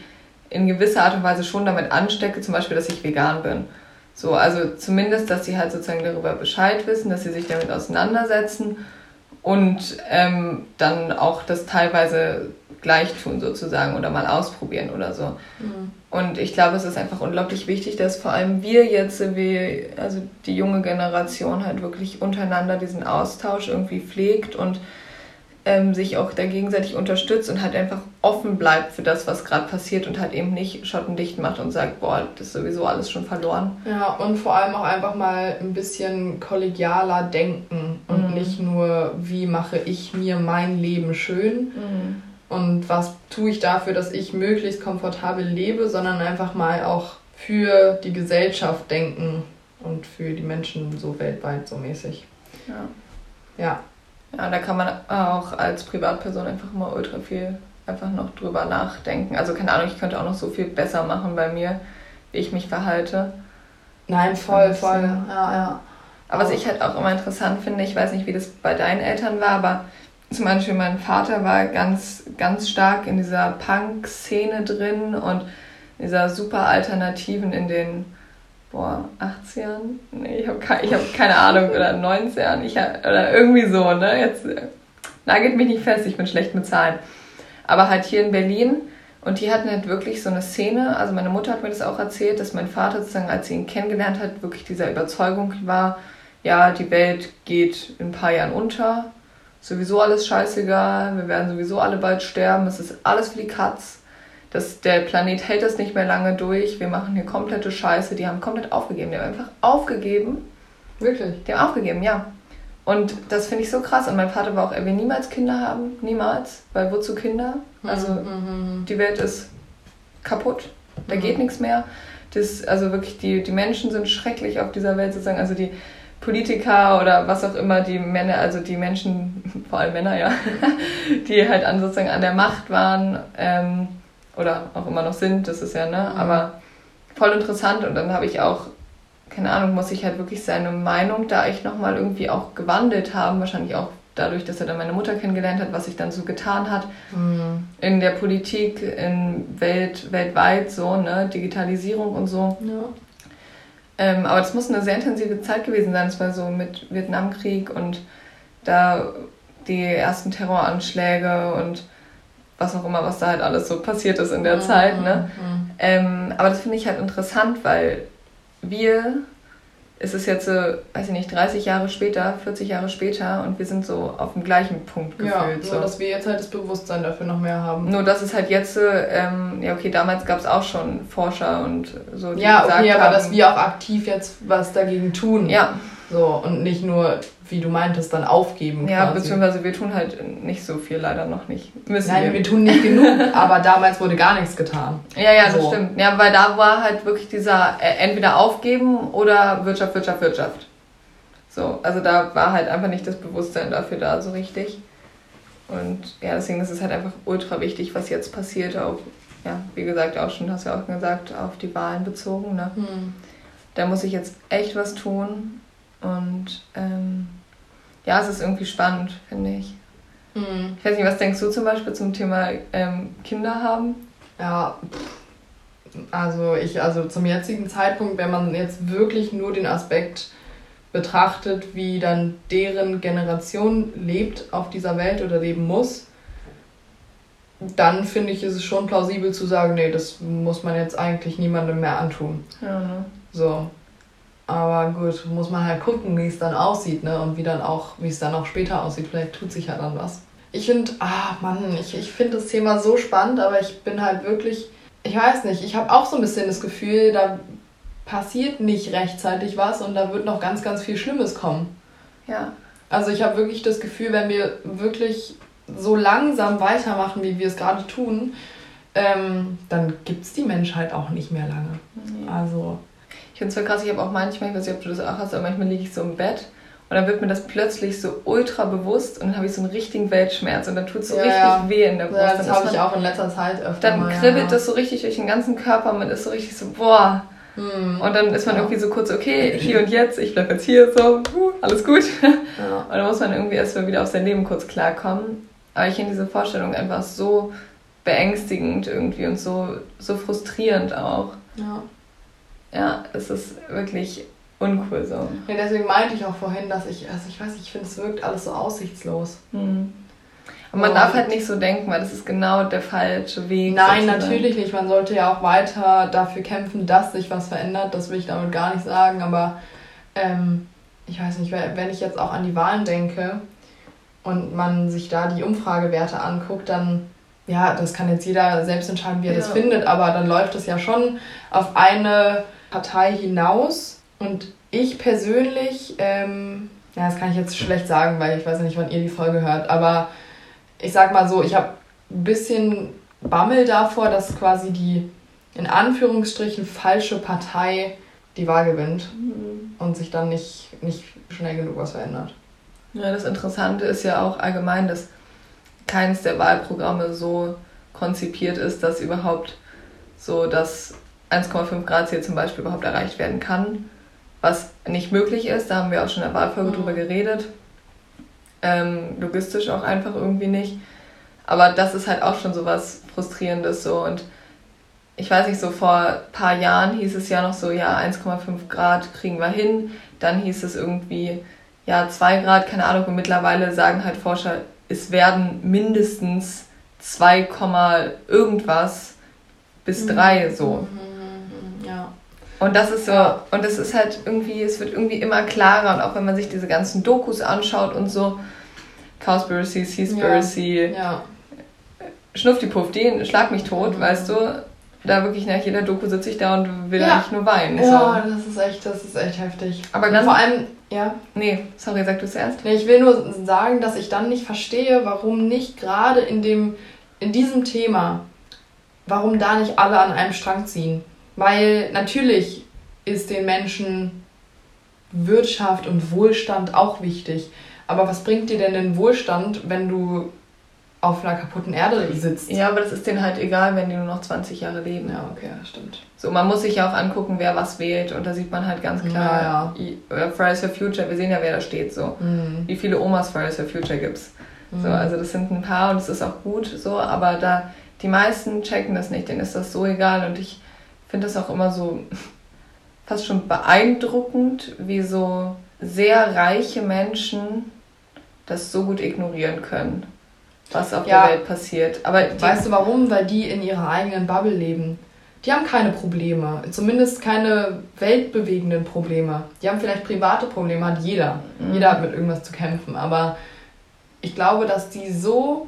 in gewisser Art und Weise schon damit anstecke, zum Beispiel, dass ich vegan bin. So, also zumindest, dass sie halt sozusagen darüber Bescheid wissen, dass sie sich damit auseinandersetzen und ähm, dann auch das teilweise gleich tun sozusagen oder mal ausprobieren oder so. Mhm. Und ich glaube, es ist einfach unglaublich wichtig, dass vor allem wir jetzt, wie, also die junge Generation halt wirklich untereinander diesen Austausch irgendwie pflegt und ähm, sich auch da gegenseitig unterstützt und halt einfach offen bleibt für das, was gerade passiert und halt eben nicht schottendicht macht und sagt, boah, das ist sowieso alles schon verloren. Ja, und vor allem auch einfach mal ein bisschen kollegialer denken und mhm. nicht nur, wie mache ich mir mein Leben schön. Mhm und was tue ich dafür, dass ich möglichst komfortabel lebe, sondern einfach mal auch für die Gesellschaft denken und für die Menschen so weltweit so mäßig. Ja. Ja. Ja, da kann man auch als Privatperson einfach immer ultra viel einfach noch drüber nachdenken. Also keine Ahnung, ich könnte auch noch so viel besser machen bei mir, wie ich mich verhalte. Nein, voll, voll. Ja, ja. Aber was ich halt auch immer interessant finde, ich weiß nicht, wie das bei deinen Eltern war, aber zum Beispiel mein Vater war ganz, ganz stark in dieser Punk-Szene drin und dieser super Alternativen in den boah, 18? Nee, ich habe keine, hab keine Ahnung, oder 19, ich hab, oder irgendwie so, ne? Jetzt äh, nagelt mich nicht fest, ich bin schlecht mit Zahlen. Aber halt hier in Berlin und die hatten halt wirklich so eine Szene, also meine Mutter hat mir das auch erzählt, dass mein Vater sozusagen, als sie ihn kennengelernt hat, wirklich dieser Überzeugung war, ja, die Welt geht in ein paar Jahren unter, sowieso alles scheißegal, wir werden sowieso alle bald sterben, es ist alles für die Katz. Das, der Planet hält das nicht mehr lange durch, wir machen hier komplette Scheiße, die haben komplett aufgegeben, die haben einfach aufgegeben. Wirklich? Die haben aufgegeben, ja. Und das finde ich so krass. Und mein Vater war auch, er will niemals Kinder haben. Niemals. Weil wozu Kinder? Also mhm. die Welt ist kaputt. Da mhm. geht nichts mehr. Das, also wirklich, die, die Menschen sind schrecklich auf dieser Welt sozusagen. Also die Politiker oder was auch immer, die Männer, also die Menschen, [LAUGHS] vor allem Männer, ja, [LAUGHS] die halt an, sozusagen an der Macht waren ähm, oder auch immer noch sind, das ist ja, ne? Mhm. Aber voll interessant. Und dann habe ich auch keine Ahnung, muss ich halt wirklich seine Meinung da echt nochmal irgendwie auch gewandelt haben. Wahrscheinlich auch dadurch, dass er dann meine Mutter kennengelernt hat, was sich dann so getan hat mhm. in der Politik, in Welt, weltweit so, ne, Digitalisierung und so. Ja. Ähm, aber das muss eine sehr intensive Zeit gewesen sein. Es war so mit Vietnamkrieg und da die ersten Terroranschläge und was auch immer, was da halt alles so passiert ist in der mhm. Zeit. Ne? Mhm. Ähm, aber das finde ich halt interessant, weil wir, es ist jetzt so, weiß ich nicht, 30 Jahre später, 40 Jahre später und wir sind so auf dem gleichen Punkt gefühlt. Ja, nur so. dass wir jetzt halt das Bewusstsein dafür noch mehr haben. Nur dass es halt jetzt, ähm, ja okay, damals gab es auch schon Forscher und so, die Ja, okay, aber haben, dass wir auch aktiv jetzt was dagegen tun. Ja. So, und nicht nur wie du meintest, dann aufgeben. Ja, quasi. beziehungsweise wir tun halt nicht so viel, leider noch nicht. Müssen Nein, wir. wir tun nicht genug, [LAUGHS] aber damals wurde gar nichts getan. Ja, ja, so. das stimmt. Ja, weil da war halt wirklich dieser äh, entweder aufgeben oder Wirtschaft, Wirtschaft, Wirtschaft. So, also da war halt einfach nicht das Bewusstsein dafür da so richtig. Und ja, deswegen ist es halt einfach ultra wichtig, was jetzt passiert, auch, ja, wie gesagt, auch schon, hast du ja auch gesagt, auf die Wahlen bezogen. Ne? Hm. Da muss ich jetzt echt was tun. Und ähm, ja, es ist irgendwie spannend, finde ich. Mhm. Ich weiß nicht, was denkst du zum Beispiel zum Thema ähm, Kinder haben? Ja, also ich, also zum jetzigen Zeitpunkt, wenn man jetzt wirklich nur den Aspekt betrachtet, wie dann deren Generation lebt auf dieser Welt oder leben muss, dann finde ich, ist es schon plausibel zu sagen, nee, das muss man jetzt eigentlich niemandem mehr antun. Ja, ne? So. Aber gut, muss man halt gucken, wie es dann aussieht, ne? Und wie dann auch, wie es dann auch später aussieht. Vielleicht tut sich ja dann was. Ich finde, ah Mann, ich, ich finde das Thema so spannend, aber ich bin halt wirklich, ich weiß nicht, ich habe auch so ein bisschen das Gefühl, da passiert nicht rechtzeitig was und da wird noch ganz, ganz viel Schlimmes kommen. Ja. Also ich habe wirklich das Gefühl, wenn wir wirklich so langsam weitermachen, wie wir es gerade tun, ähm, dann gibt es die Menschheit auch nicht mehr lange. Nee. Also ich finde es voll krass, ich habe auch manchmal, ich weiß nicht, ob du das auch hast, aber manchmal liege ich so im Bett und dann wird mir das plötzlich so ultra bewusst und dann habe ich so einen richtigen Weltschmerz und dann tut es so ja, richtig ja. weh in der Brust. Ja, das habe ich auch in letzter Zeit öfter Dann mal, kribbelt das so richtig durch den ganzen Körper, man ist so richtig so, boah. Hm. Und dann ist man irgendwie so kurz, okay, hier und jetzt, ich bleibe jetzt hier, so, alles gut. [LAUGHS] Und dann muss man irgendwie erstmal wieder auf sein Leben kurz klarkommen. Aber ich finde diese Vorstellung einfach so beängstigend irgendwie und so, so frustrierend auch. Ja. Ja, es ist wirklich uncool so. Ja, deswegen meinte ich auch vorhin, dass ich, also ich weiß nicht, ich finde, es wirkt alles so aussichtslos. Mhm. Und man darf halt nicht so denken, weil das ist genau der falsche Weg. Nein, sozusagen. natürlich nicht. Man sollte ja auch weiter dafür kämpfen, dass sich was verändert. Das will ich damit gar nicht sagen. Aber ähm, ich weiß nicht, wenn ich jetzt auch an die Wahlen denke und man sich da die Umfragewerte anguckt, dann ja, das kann jetzt jeder selbst entscheiden, wie er ja. das findet. Aber dann läuft es ja schon auf eine Partei hinaus. Und ich persönlich, ähm, ja, das kann ich jetzt schlecht sagen, weil ich weiß nicht, wann ihr die Folge hört, aber ich sag mal so, ich habe ein bisschen Bammel davor, dass quasi die in Anführungsstrichen falsche Partei die Wahl gewinnt mhm. und sich dann nicht, nicht schnell genug was verändert. Ja, das Interessante ist ja auch allgemein, dass keines der Wahlprogramme so konzipiert ist, dass überhaupt so das 1,5 Grad Ziel zum Beispiel überhaupt erreicht werden kann, was nicht möglich ist. Da haben wir auch schon in der Wahlfolge mhm. drüber geredet. Ähm, logistisch auch einfach irgendwie nicht. Aber das ist halt auch schon so was Frustrierendes so. Und ich weiß nicht, so vor ein paar Jahren hieß es ja noch so, ja, 1,5 Grad kriegen wir hin. Dann hieß es irgendwie, ja, 2 Grad, keine Ahnung. Und mittlerweile sagen halt Forscher, es werden mindestens 2, irgendwas bis 3 mhm. so. Mhm. Und das ist so, und das ist halt irgendwie, es wird irgendwie immer klarer und auch wenn man sich diese ganzen Dokus anschaut und so, Cowspiracy, Seaspiracy, ja. ja. Schnuftipuff, den schlag mich tot, mhm. weißt du, da wirklich nach jeder Doku sitze ich da und will ja. eigentlich nur weinen. Ja, das ist echt, das ist echt heftig. Aber ganz, vor allem, ja. Nee, sorry, sag du es erst. Nee, ich will nur sagen, dass ich dann nicht verstehe, warum nicht gerade in dem, in diesem Thema, warum da nicht alle an einem Strang ziehen. Weil natürlich ist den Menschen Wirtschaft und Wohlstand auch wichtig. Aber was bringt dir denn den Wohlstand, wenn du auf einer kaputten Erde sitzt. Ja, aber das ist denen halt egal, wenn die nur noch 20 Jahre leben. Ja, okay, stimmt. So, man muss sich ja auch angucken, wer was wählt und da sieht man halt ganz klar, ja, ja. Fridays for Future, wir sehen ja, wer da steht, so. Mhm. Wie viele Omas Fridays for Future gibt's. Mhm. So, also das sind ein paar und es ist auch gut so, aber da, die meisten checken das nicht, denen ist das so egal und ich finde das auch immer so fast schon beeindruckend, wie so sehr reiche Menschen das so gut ignorieren können was auf ja. der Welt passiert. Aber weißt du warum? Weil die in ihrer eigenen Bubble leben. Die haben keine Probleme, zumindest keine weltbewegenden Probleme. Die haben vielleicht private Probleme, hat jeder. Mhm. Jeder hat mit irgendwas zu kämpfen. Aber ich glaube, dass die so,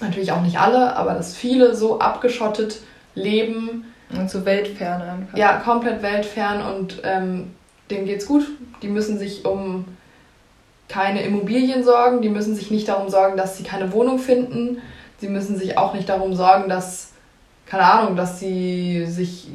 natürlich auch nicht alle, aber dass viele so abgeschottet leben. Und so weltfern einfach. Ja, komplett weltfern und ähm, denen geht's gut. Die müssen sich um keine Immobilien sorgen, die müssen sich nicht darum sorgen, dass sie keine Wohnung finden, sie müssen sich auch nicht darum sorgen, dass, keine Ahnung, dass sie sich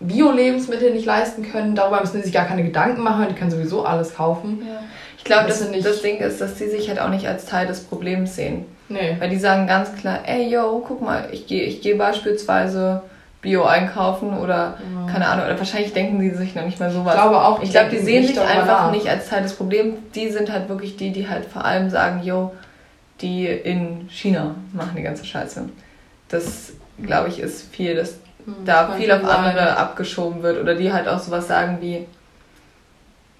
Bio-Lebensmittel nicht leisten können, darüber müssen sie sich gar keine Gedanken machen, die können sowieso alles kaufen. Ja. Ich glaube, das, das, Ding ist, dass sie sich halt auch nicht als Teil des Problems sehen. Nee. Weil die sagen ganz klar, ey yo, guck mal, ich gehe ich geh beispielsweise Bio einkaufen oder ja. keine Ahnung, oder wahrscheinlich denken die sich noch nicht mal sowas. Ich glaube auch. Ich glaube, die sehen sich einfach nach. nicht als Teil des Problems. Die sind halt wirklich die, die halt vor allem sagen, yo, die in China machen die ganze Scheiße. Das, glaube ich, ist viel, dass hm, da viel auf andere sein. abgeschoben wird oder die halt auch sowas sagen wie,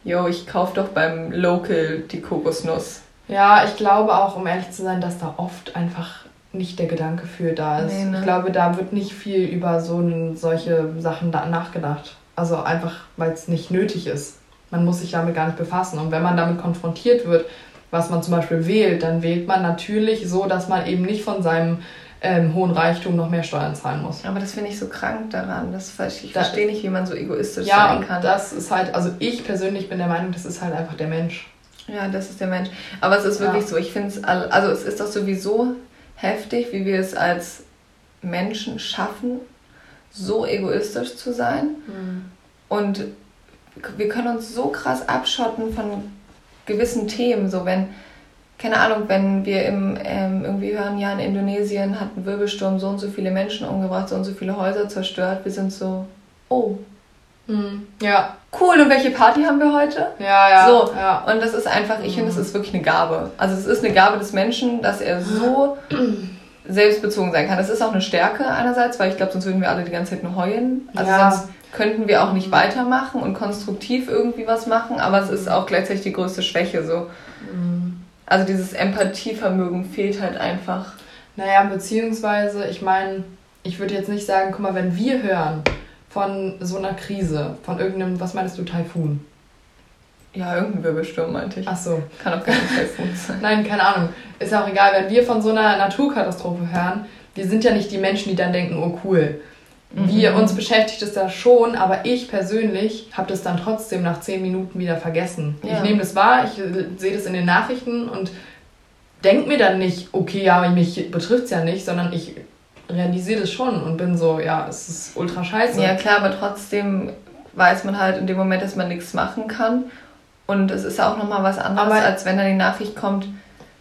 yo, ich kaufe doch beim Local die Kokosnuss. Ja, ich glaube auch, um ehrlich zu sein, dass da oft einfach nicht der Gedanke für da ist. Nee, ne? Ich glaube, da wird nicht viel über so solche Sachen nachgedacht. Also einfach, weil es nicht nötig ist. Man muss sich damit gar nicht befassen. Und wenn man damit konfrontiert wird, was man zum Beispiel wählt, dann wählt man natürlich so, dass man eben nicht von seinem ähm, hohen Reichtum noch mehr Steuern zahlen muss. Aber das finde ich so krank daran. Das, ich da, verstehe nicht, wie man so egoistisch ja, sein kann. Das ist halt, also ich persönlich bin der Meinung, das ist halt einfach der Mensch. Ja, das ist der Mensch. Aber es ist wirklich ja. so, ich finde es, also es ist doch sowieso heftig, wie wir es als Menschen schaffen, so egoistisch zu sein. Mhm. Und wir können uns so krass abschotten von gewissen Themen. So wenn, keine Ahnung, wenn wir im, ähm, irgendwie hören, ja, in Indonesien hat ein Wirbelsturm so und so viele Menschen umgebracht, so und so viele Häuser zerstört. Wir sind so, oh. Mhm. Ja. Cool, und welche Party haben wir heute? Ja, ja. So, ja. und das ist einfach, ich finde, das ist wirklich eine Gabe. Also es ist eine Gabe des Menschen, dass er so [CLEARS THROAT] selbstbezogen sein kann. Das ist auch eine Stärke einerseits, weil ich glaube, sonst würden wir alle die ganze Zeit nur heulen. Also ja. sonst könnten wir auch nicht mhm. weitermachen und konstruktiv irgendwie was machen, aber es ist auch gleichzeitig die größte Schwäche so. Mhm. Also dieses Empathievermögen fehlt halt einfach. Naja, beziehungsweise, ich meine, ich würde jetzt nicht sagen, guck mal, wenn wir hören, von so einer Krise, von irgendeinem, was meinst du, Taifun? Ja, irgendein Wirbelsturm meinte ich. Ach so. Kann auch nicht Taifun sein. [LAUGHS] Nein, keine Ahnung. Ist ja auch egal, wenn wir von so einer Naturkatastrophe hören, wir sind ja nicht die Menschen, die dann denken, oh cool. Mhm. Wir, uns beschäftigt es da schon, aber ich persönlich habe das dann trotzdem nach zehn Minuten wieder vergessen. Ja. Ich nehme das wahr, ich sehe das in den Nachrichten und denke mir dann nicht, okay, ja, mich betrifft es ja nicht, sondern ich realisiere das schon und bin so, ja, es ist ultra scheiße. Ja, klar, aber trotzdem weiß man halt in dem Moment, dass man nichts machen kann. Und es ist auch nochmal was anderes, aber als wenn dann die Nachricht kommt,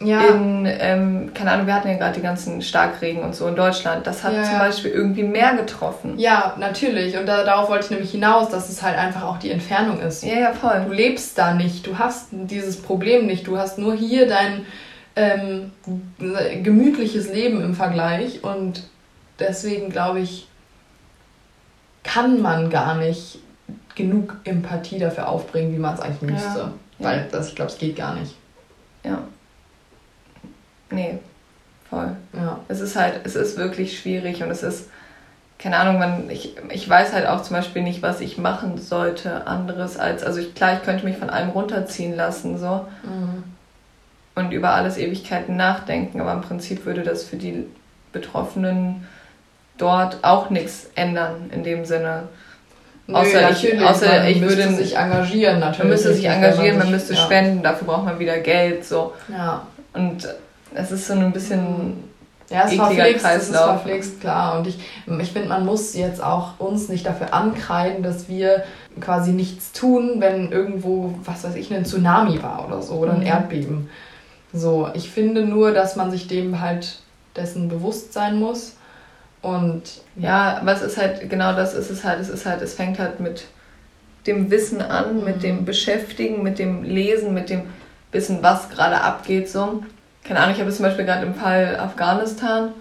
ja. in, ähm, keine Ahnung, wir hatten ja gerade die ganzen Starkregen und so in Deutschland. Das hat ja, zum Beispiel irgendwie mehr getroffen. Ja, natürlich. Und da, darauf wollte ich nämlich hinaus, dass es halt einfach auch die Entfernung ist. Ja, ja, voll. Du lebst da nicht. Du hast dieses Problem nicht. Du hast nur hier dein ähm, gemütliches Leben im Vergleich. Und deswegen glaube ich, kann man gar nicht genug Empathie dafür aufbringen, wie man es eigentlich müsste. Ja. Weil das, ich glaube, es geht gar nicht. Ja. Nee, voll. Ja. Es ist halt, es ist wirklich schwierig und es ist, keine Ahnung, man, ich, ich weiß halt auch zum Beispiel nicht, was ich machen sollte, anderes als, also ich, klar, ich könnte mich von allem runterziehen lassen, so. Mhm. Und über alles Ewigkeiten nachdenken, aber im Prinzip würde das für die Betroffenen dort auch nichts ändern in dem Sinne. Nö, außer ich, außer man ich würde sich engagieren natürlich. Man müsste sich engagieren, man, sich, müsste ja. spenden, dafür braucht man wieder Geld so. Ja. Und es ist so ein bisschen ja, es verpflixt, es ist verpflixt, klar. Und ich, ich finde, man muss jetzt auch uns nicht dafür ankreiden, dass wir quasi nichts tun, wenn irgendwo, was weiß ich, ein Tsunami war oder so oder ein mhm. Erdbeben. So, ich finde nur, dass man sich dem halt dessen bewusst sein muss und ja, was ist halt, genau das ist es halt, es ist halt, es fängt halt mit dem Wissen an, mhm. mit dem Beschäftigen, mit dem Lesen, mit dem Wissen, was gerade abgeht, so. Keine Ahnung, ich habe zum Beispiel gerade im Fall Afghanistan,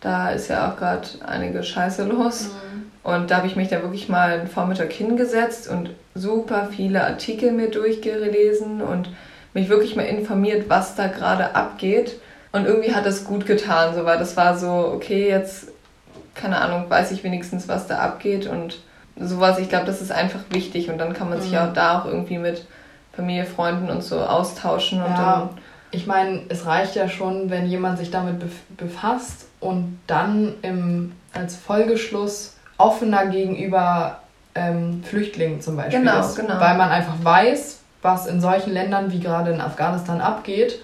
da ist ja auch gerade einige Scheiße los. Mhm. Und da habe ich mich dann wirklich mal einen Vormittag hingesetzt und super viele Artikel mir durchgelesen und mich wirklich mal informiert, was da gerade abgeht. Und irgendwie hat das gut getan, so, weil das war so, okay, jetzt keine Ahnung, weiß ich wenigstens, was da abgeht und sowas. Ich glaube, das ist einfach wichtig und dann kann man mhm. sich auch da auch irgendwie mit Familie, Freunden und so austauschen und ja. dann. Ich meine, es reicht ja schon, wenn jemand sich damit befasst und dann im, als Folgeschluss offener gegenüber ähm, Flüchtlingen zum Beispiel genau, ist. Genau. Weil man einfach weiß, was in solchen Ländern wie gerade in Afghanistan abgeht.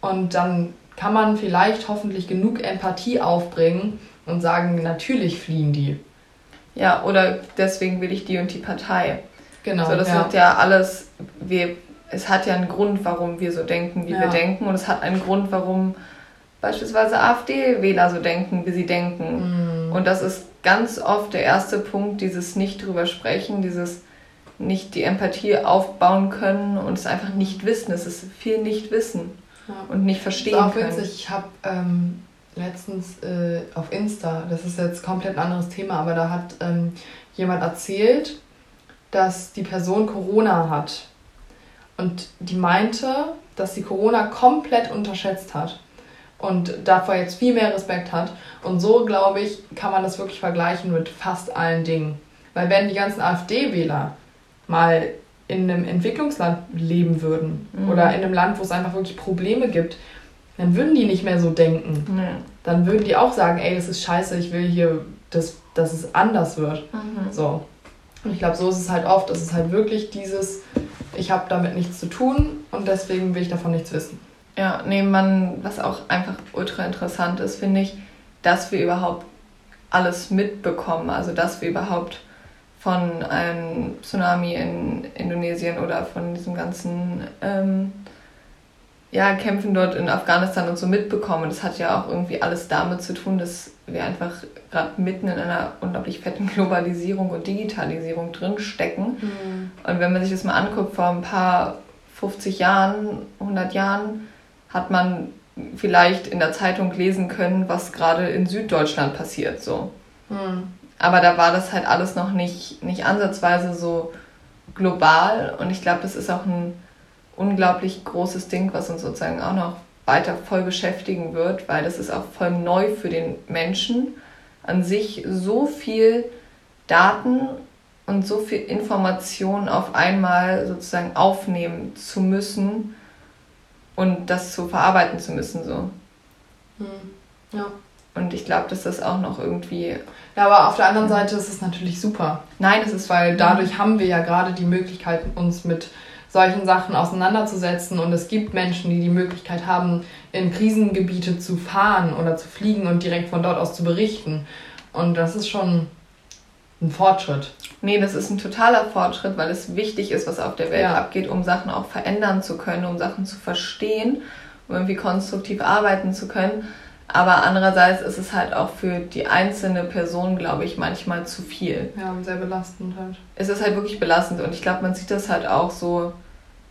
Und dann kann man vielleicht hoffentlich genug Empathie aufbringen, und sagen, natürlich fliehen die. Ja, oder deswegen will ich die und die Partei. Genau. So, das ja. wird ja alles, wir, es hat ja einen Grund, warum wir so denken, wie ja. wir denken. Und es hat einen Grund, warum beispielsweise AfD-Wähler so denken, wie sie denken. Mhm. Und das ist ganz oft der erste Punkt, dieses nicht drüber sprechen, dieses nicht die Empathie aufbauen können und es einfach nicht wissen. Es ist viel nicht wissen ja. und nicht verstehen das ist auch können. Witzig. Ich habe ähm, letztens äh, auf Insta, das ist jetzt komplett ein anderes Thema, aber da hat ähm, jemand erzählt, dass die Person Corona hat. Und die meinte, dass sie Corona komplett unterschätzt hat und davor jetzt viel mehr Respekt hat. Und so, glaube ich, kann man das wirklich vergleichen mit fast allen Dingen. Weil wenn die ganzen AfD-Wähler mal in einem Entwicklungsland leben würden mhm. oder in einem Land, wo es einfach wirklich Probleme gibt, dann würden die nicht mehr so denken. Nee. Dann würden die auch sagen, ey, das ist scheiße, ich will hier, dass, dass es anders wird. Mhm. So. Und ich glaube, so ist es halt oft. Es ist halt wirklich dieses, ich habe damit nichts zu tun und deswegen will ich davon nichts wissen. Ja, nee, man, was auch einfach ultra interessant ist, finde ich, dass wir überhaupt alles mitbekommen. Also, dass wir überhaupt von einem Tsunami in Indonesien oder von diesem ganzen ähm, ja, Kämpfen dort in Afghanistan und so mitbekommen. Das hat ja auch irgendwie alles damit zu tun, dass wir einfach gerade mitten in einer unglaublich fetten Globalisierung und Digitalisierung drinstecken. Mhm. Und wenn man sich das mal anguckt, vor ein paar 50 Jahren, 100 Jahren, hat man vielleicht in der Zeitung lesen können, was gerade in Süddeutschland passiert. So. Mhm. Aber da war das halt alles noch nicht, nicht ansatzweise so global. Und ich glaube, das ist auch ein unglaublich großes Ding, was uns sozusagen auch noch weiter voll beschäftigen wird, weil das ist auch voll neu für den Menschen an sich so viel Daten und so viel Informationen auf einmal sozusagen aufnehmen zu müssen und das zu verarbeiten zu müssen so. Hm. Ja. Und ich glaube, dass das auch noch irgendwie. Ja, aber auf der anderen Seite ist es natürlich super. Nein, es ist, weil dadurch haben wir ja gerade die Möglichkeit, uns mit solchen Sachen auseinanderzusetzen. Und es gibt Menschen, die die Möglichkeit haben, in Krisengebiete zu fahren oder zu fliegen und direkt von dort aus zu berichten. Und das ist schon ein Fortschritt. Nee, das ist ein totaler Fortschritt, weil es wichtig ist, was auf der Welt ja. abgeht, um Sachen auch verändern zu können, um Sachen zu verstehen, um irgendwie konstruktiv arbeiten zu können. Aber andererseits ist es halt auch für die einzelne Person, glaube ich, manchmal zu viel. Ja, sehr belastend halt. Es ist halt wirklich belastend und ich glaube, man sieht das halt auch so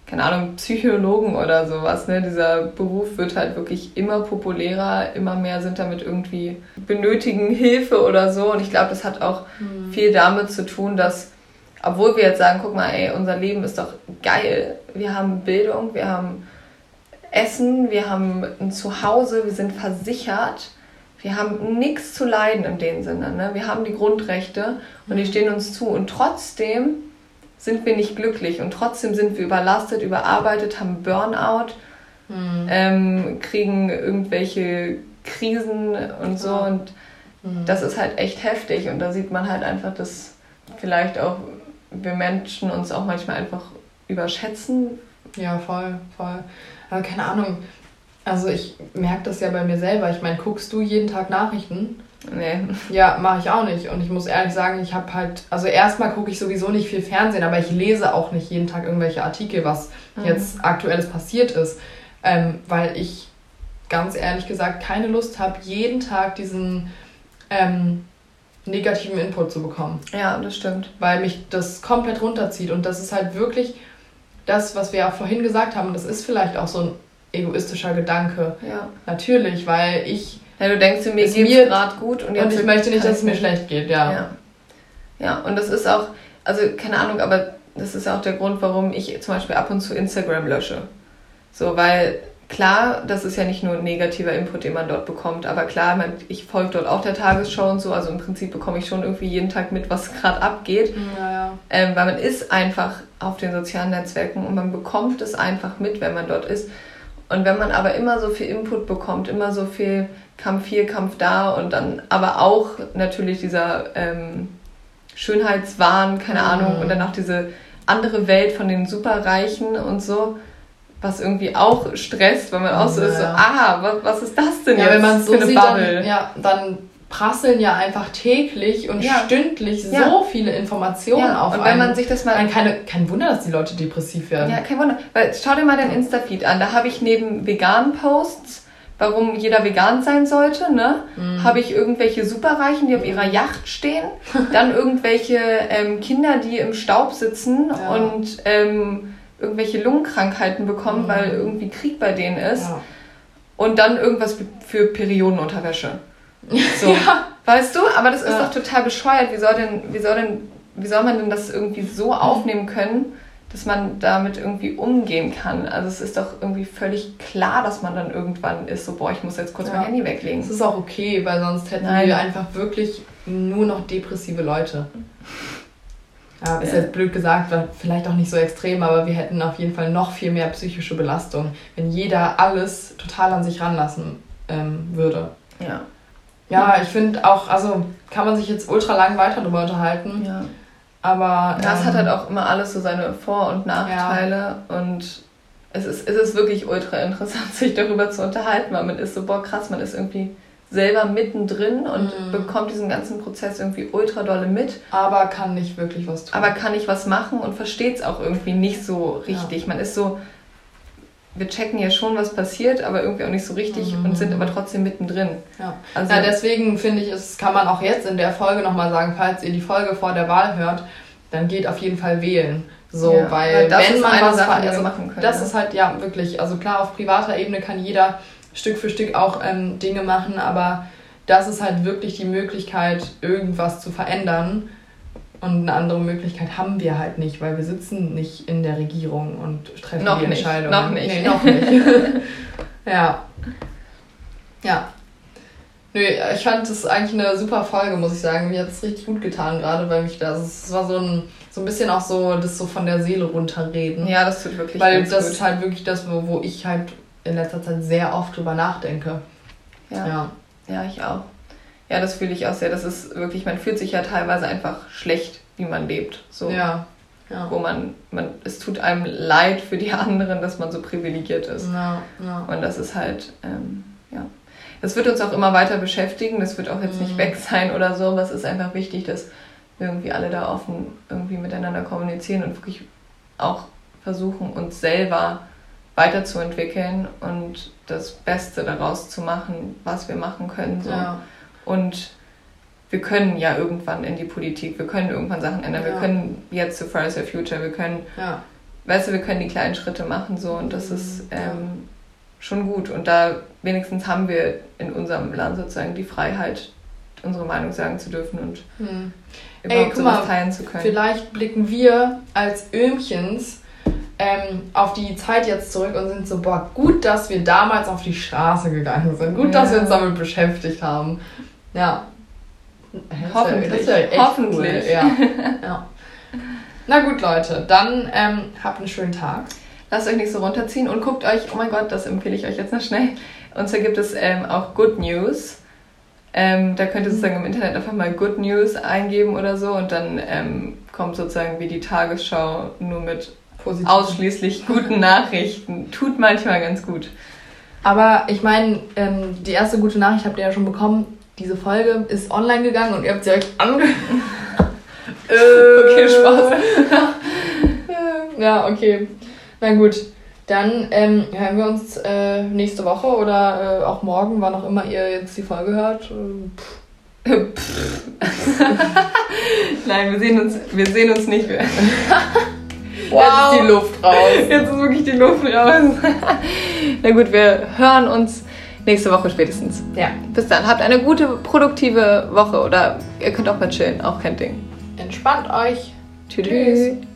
keine Ahnung, Psychologen oder sowas. Ne? Dieser Beruf wird halt wirklich immer populärer, immer mehr sind damit irgendwie benötigen Hilfe oder so. Und ich glaube, das hat auch mhm. viel damit zu tun, dass, obwohl wir jetzt sagen, guck mal, ey, unser Leben ist doch geil. Wir haben Bildung, wir haben Essen, wir haben ein Zuhause, wir sind versichert. Wir haben nichts zu leiden in dem Sinne. Ne? Wir haben die Grundrechte und die mhm. stehen uns zu. Und trotzdem sind wir nicht glücklich und trotzdem sind wir überlastet, überarbeitet, haben Burnout, mhm. ähm, kriegen irgendwelche Krisen und so. Und mhm. das ist halt echt heftig. Und da sieht man halt einfach, dass vielleicht auch wir Menschen uns auch manchmal einfach überschätzen. Ja, voll, voll. Aber keine Ahnung. Also ich merke das ja bei mir selber. Ich meine, guckst du jeden Tag Nachrichten? Nee. Ja, mache ich auch nicht. Und ich muss ehrlich sagen, ich habe halt, also erstmal gucke ich sowieso nicht viel Fernsehen, aber ich lese auch nicht jeden Tag irgendwelche Artikel, was mhm. jetzt aktuelles passiert ist. Ähm, weil ich ganz ehrlich gesagt keine Lust habe, jeden Tag diesen ähm, negativen Input zu bekommen. Ja, das stimmt. Weil mich das komplett runterzieht. Und das ist halt wirklich das, was wir ja vorhin gesagt haben. Das ist vielleicht auch so ein egoistischer Gedanke. Ja. Natürlich, weil ich ja, du denkst, mir geht es gerade gut und, und ich möchte nicht, dass es mir schlecht geht, ja. ja. Ja, und das ist auch, also keine Ahnung, aber das ist auch der Grund, warum ich zum Beispiel ab und zu Instagram lösche. So, weil klar, das ist ja nicht nur negativer Input, den man dort bekommt, aber klar, ich folge dort auch der Tagesschau und so, also im Prinzip bekomme ich schon irgendwie jeden Tag mit, was gerade abgeht. Ja, ja. Ähm, weil man ist einfach auf den sozialen Netzwerken und man bekommt es einfach mit, wenn man dort ist. Und wenn man aber immer so viel Input bekommt, immer so viel Kampf hier, Kampf da und dann aber auch natürlich dieser ähm, Schönheitswahn, keine mhm. Ahnung, und dann auch diese andere Welt von den Superreichen und so, was irgendwie auch stresst, weil man auch so ja. ist, so, ah, was, was ist das denn ja, jetzt wenn man so für eine sieht, Bubble? Dann, ja, dann prasseln ja einfach täglich und ja. stündlich ja. so viele Informationen ja. auf Und wenn einen. man sich das mal... Dann keine, kein Wunder, dass die Leute depressiv werden. Ja, kein Wunder. Weil schau dir mal den Insta-Feed an. Da habe ich neben veganen Posts warum jeder vegan sein sollte, ne? Mhm. Habe ich irgendwelche Superreichen, die auf ihrer Yacht stehen, [LAUGHS] dann irgendwelche ähm, Kinder, die im Staub sitzen und ähm, irgendwelche Lungenkrankheiten bekommen, mhm. weil irgendwie Krieg bei denen ist. Und dann irgendwas für Periodenunterwäsche. [LAUGHS] So. ja. Weißt du? Aber das ist doch total bescheuert. Wie soll denn, wie soll denn, wie soll man denn das irgendwie so aufnehmen können? dass man damit irgendwie umgehen kann. Also es ist doch irgendwie völlig klar, dass man dann irgendwann ist, so, boah, ich muss jetzt kurz ja. mein Handy weglegen. Das ist auch okay, weil sonst hätten Nein. wir einfach wirklich nur noch depressive Leute. Ja, ist ja. jetzt blöd gesagt, vielleicht auch nicht so extrem, aber wir hätten auf jeden Fall noch viel mehr psychische Belastung, wenn jeder alles total an sich ranlassen ähm, würde. Ja. Ja, ich finde auch, also kann man sich jetzt ultra lang weiter darüber unterhalten. Ja. Aber. Das ähm, hat halt auch immer alles so seine Vor- und Nachteile. Ja. Und es ist, es ist wirklich ultra interessant, [LAUGHS] sich darüber zu unterhalten, weil man ist so, boah, krass, man ist irgendwie selber mittendrin und mm. bekommt diesen ganzen Prozess irgendwie ultra dolle mit. Aber kann nicht wirklich was tun. Aber kann nicht was machen und versteht es auch irgendwie nicht so richtig. Ja. Man ist so, wir checken ja schon, was passiert, aber irgendwie auch nicht so richtig mhm. und sind aber trotzdem mittendrin. Ja, also, ja deswegen finde ich, es kann man auch jetzt in der Folge nochmal sagen, falls ihr die Folge vor der Wahl hört, dann geht auf jeden Fall wählen. So, ja, weil, weil wenn man was Sache, also, machen können. Das ja. ist halt, ja, wirklich, also klar, auf privater Ebene kann jeder Stück für Stück auch ähm, Dinge machen, aber das ist halt wirklich die Möglichkeit, irgendwas zu verändern. Und eine andere Möglichkeit haben wir halt nicht, weil wir sitzen nicht in der Regierung und treffen noch die nicht, Entscheidungen. Noch nicht. Nee, noch nicht. [LAUGHS] ja. Ja. Nö, ich fand das eigentlich eine super Folge, muss ich sagen. Mir hat es richtig gut getan, gerade weil mich das. Es war so ein, so ein bisschen auch so, das so von der Seele runterreden. Ja, das tut wirklich Weil das gut. ist halt wirklich das, wo, wo ich halt in letzter Zeit sehr oft drüber nachdenke. Ja. Ja, ja ich auch. Ja, das fühle ich auch sehr. Das ist wirklich, man fühlt sich ja teilweise einfach schlecht, wie man lebt. So. Ja. ja. Wo man, man, es tut einem leid für die [LAUGHS] anderen, dass man so privilegiert ist. Ja, ja. Und das ist halt, ähm, ja. Das wird uns auch immer weiter beschäftigen. Das wird auch jetzt mhm. nicht weg sein oder so, aber es ist einfach wichtig, dass wir irgendwie alle da offen irgendwie miteinander kommunizieren und wirklich auch versuchen, uns selber weiterzuentwickeln und das Beste daraus zu machen, was wir machen können. So. Ja. Und wir können ja irgendwann in die Politik, wir können irgendwann Sachen ändern, ja. wir können jetzt zu Fridays for Future, wir können ja. weißt du, wir können die kleinen Schritte machen so und das ist ähm, schon gut. Und da wenigstens haben wir in unserem Land sozusagen die Freiheit, unsere Meinung sagen zu dürfen und Hm. überhaupt Ey, guck mal, teilen zu können. Vielleicht blicken wir als Öhmchens ähm, auf die Zeit jetzt zurück und sind so, boah, gut, dass wir damals auf die Straße gegangen sind. Gut, dass wir uns Ja. damit beschäftigt haben. Ja. Hoffentlich. Das ist ja echt Hoffentlich. Cool. Ja. ja. Na gut, Leute, dann ähm, habt einen schönen Tag. Lasst euch nicht so runterziehen und guckt euch, oh mein Gott, das empfehle ich euch jetzt noch schnell. Und zwar gibt es ähm, auch Good News. Ähm, da könnt ihr sozusagen im Internet einfach mal Good News eingeben oder so und dann ähm, kommt sozusagen wie die Tagesschau nur mit Positiv. ausschließlich guten Nachrichten. Tut manchmal ganz gut. Aber ich meine, ähm, die erste gute Nachricht habt ihr ja schon bekommen. Diese Folge ist online gegangen und ihr habt sie euch ange... [LAUGHS] Okay, Spaß. [LAUGHS] ja, okay. Na gut. Dann ähm, hören wir uns äh, nächste Woche oder äh, auch morgen, wann auch immer ihr jetzt die Folge hört. Äh, [LAUGHS] Nein, wir sehen uns, wir sehen uns nicht. Jetzt ist die Luft raus. Jetzt ist wirklich die Luft raus. Na gut, wir hören uns nächste Woche spätestens. Ja, Bis dann. Habt eine gute, produktive Woche oder ihr könnt auch mal chillen. Auch kein Ding. entspannt euch. Tschüss. Tschüss.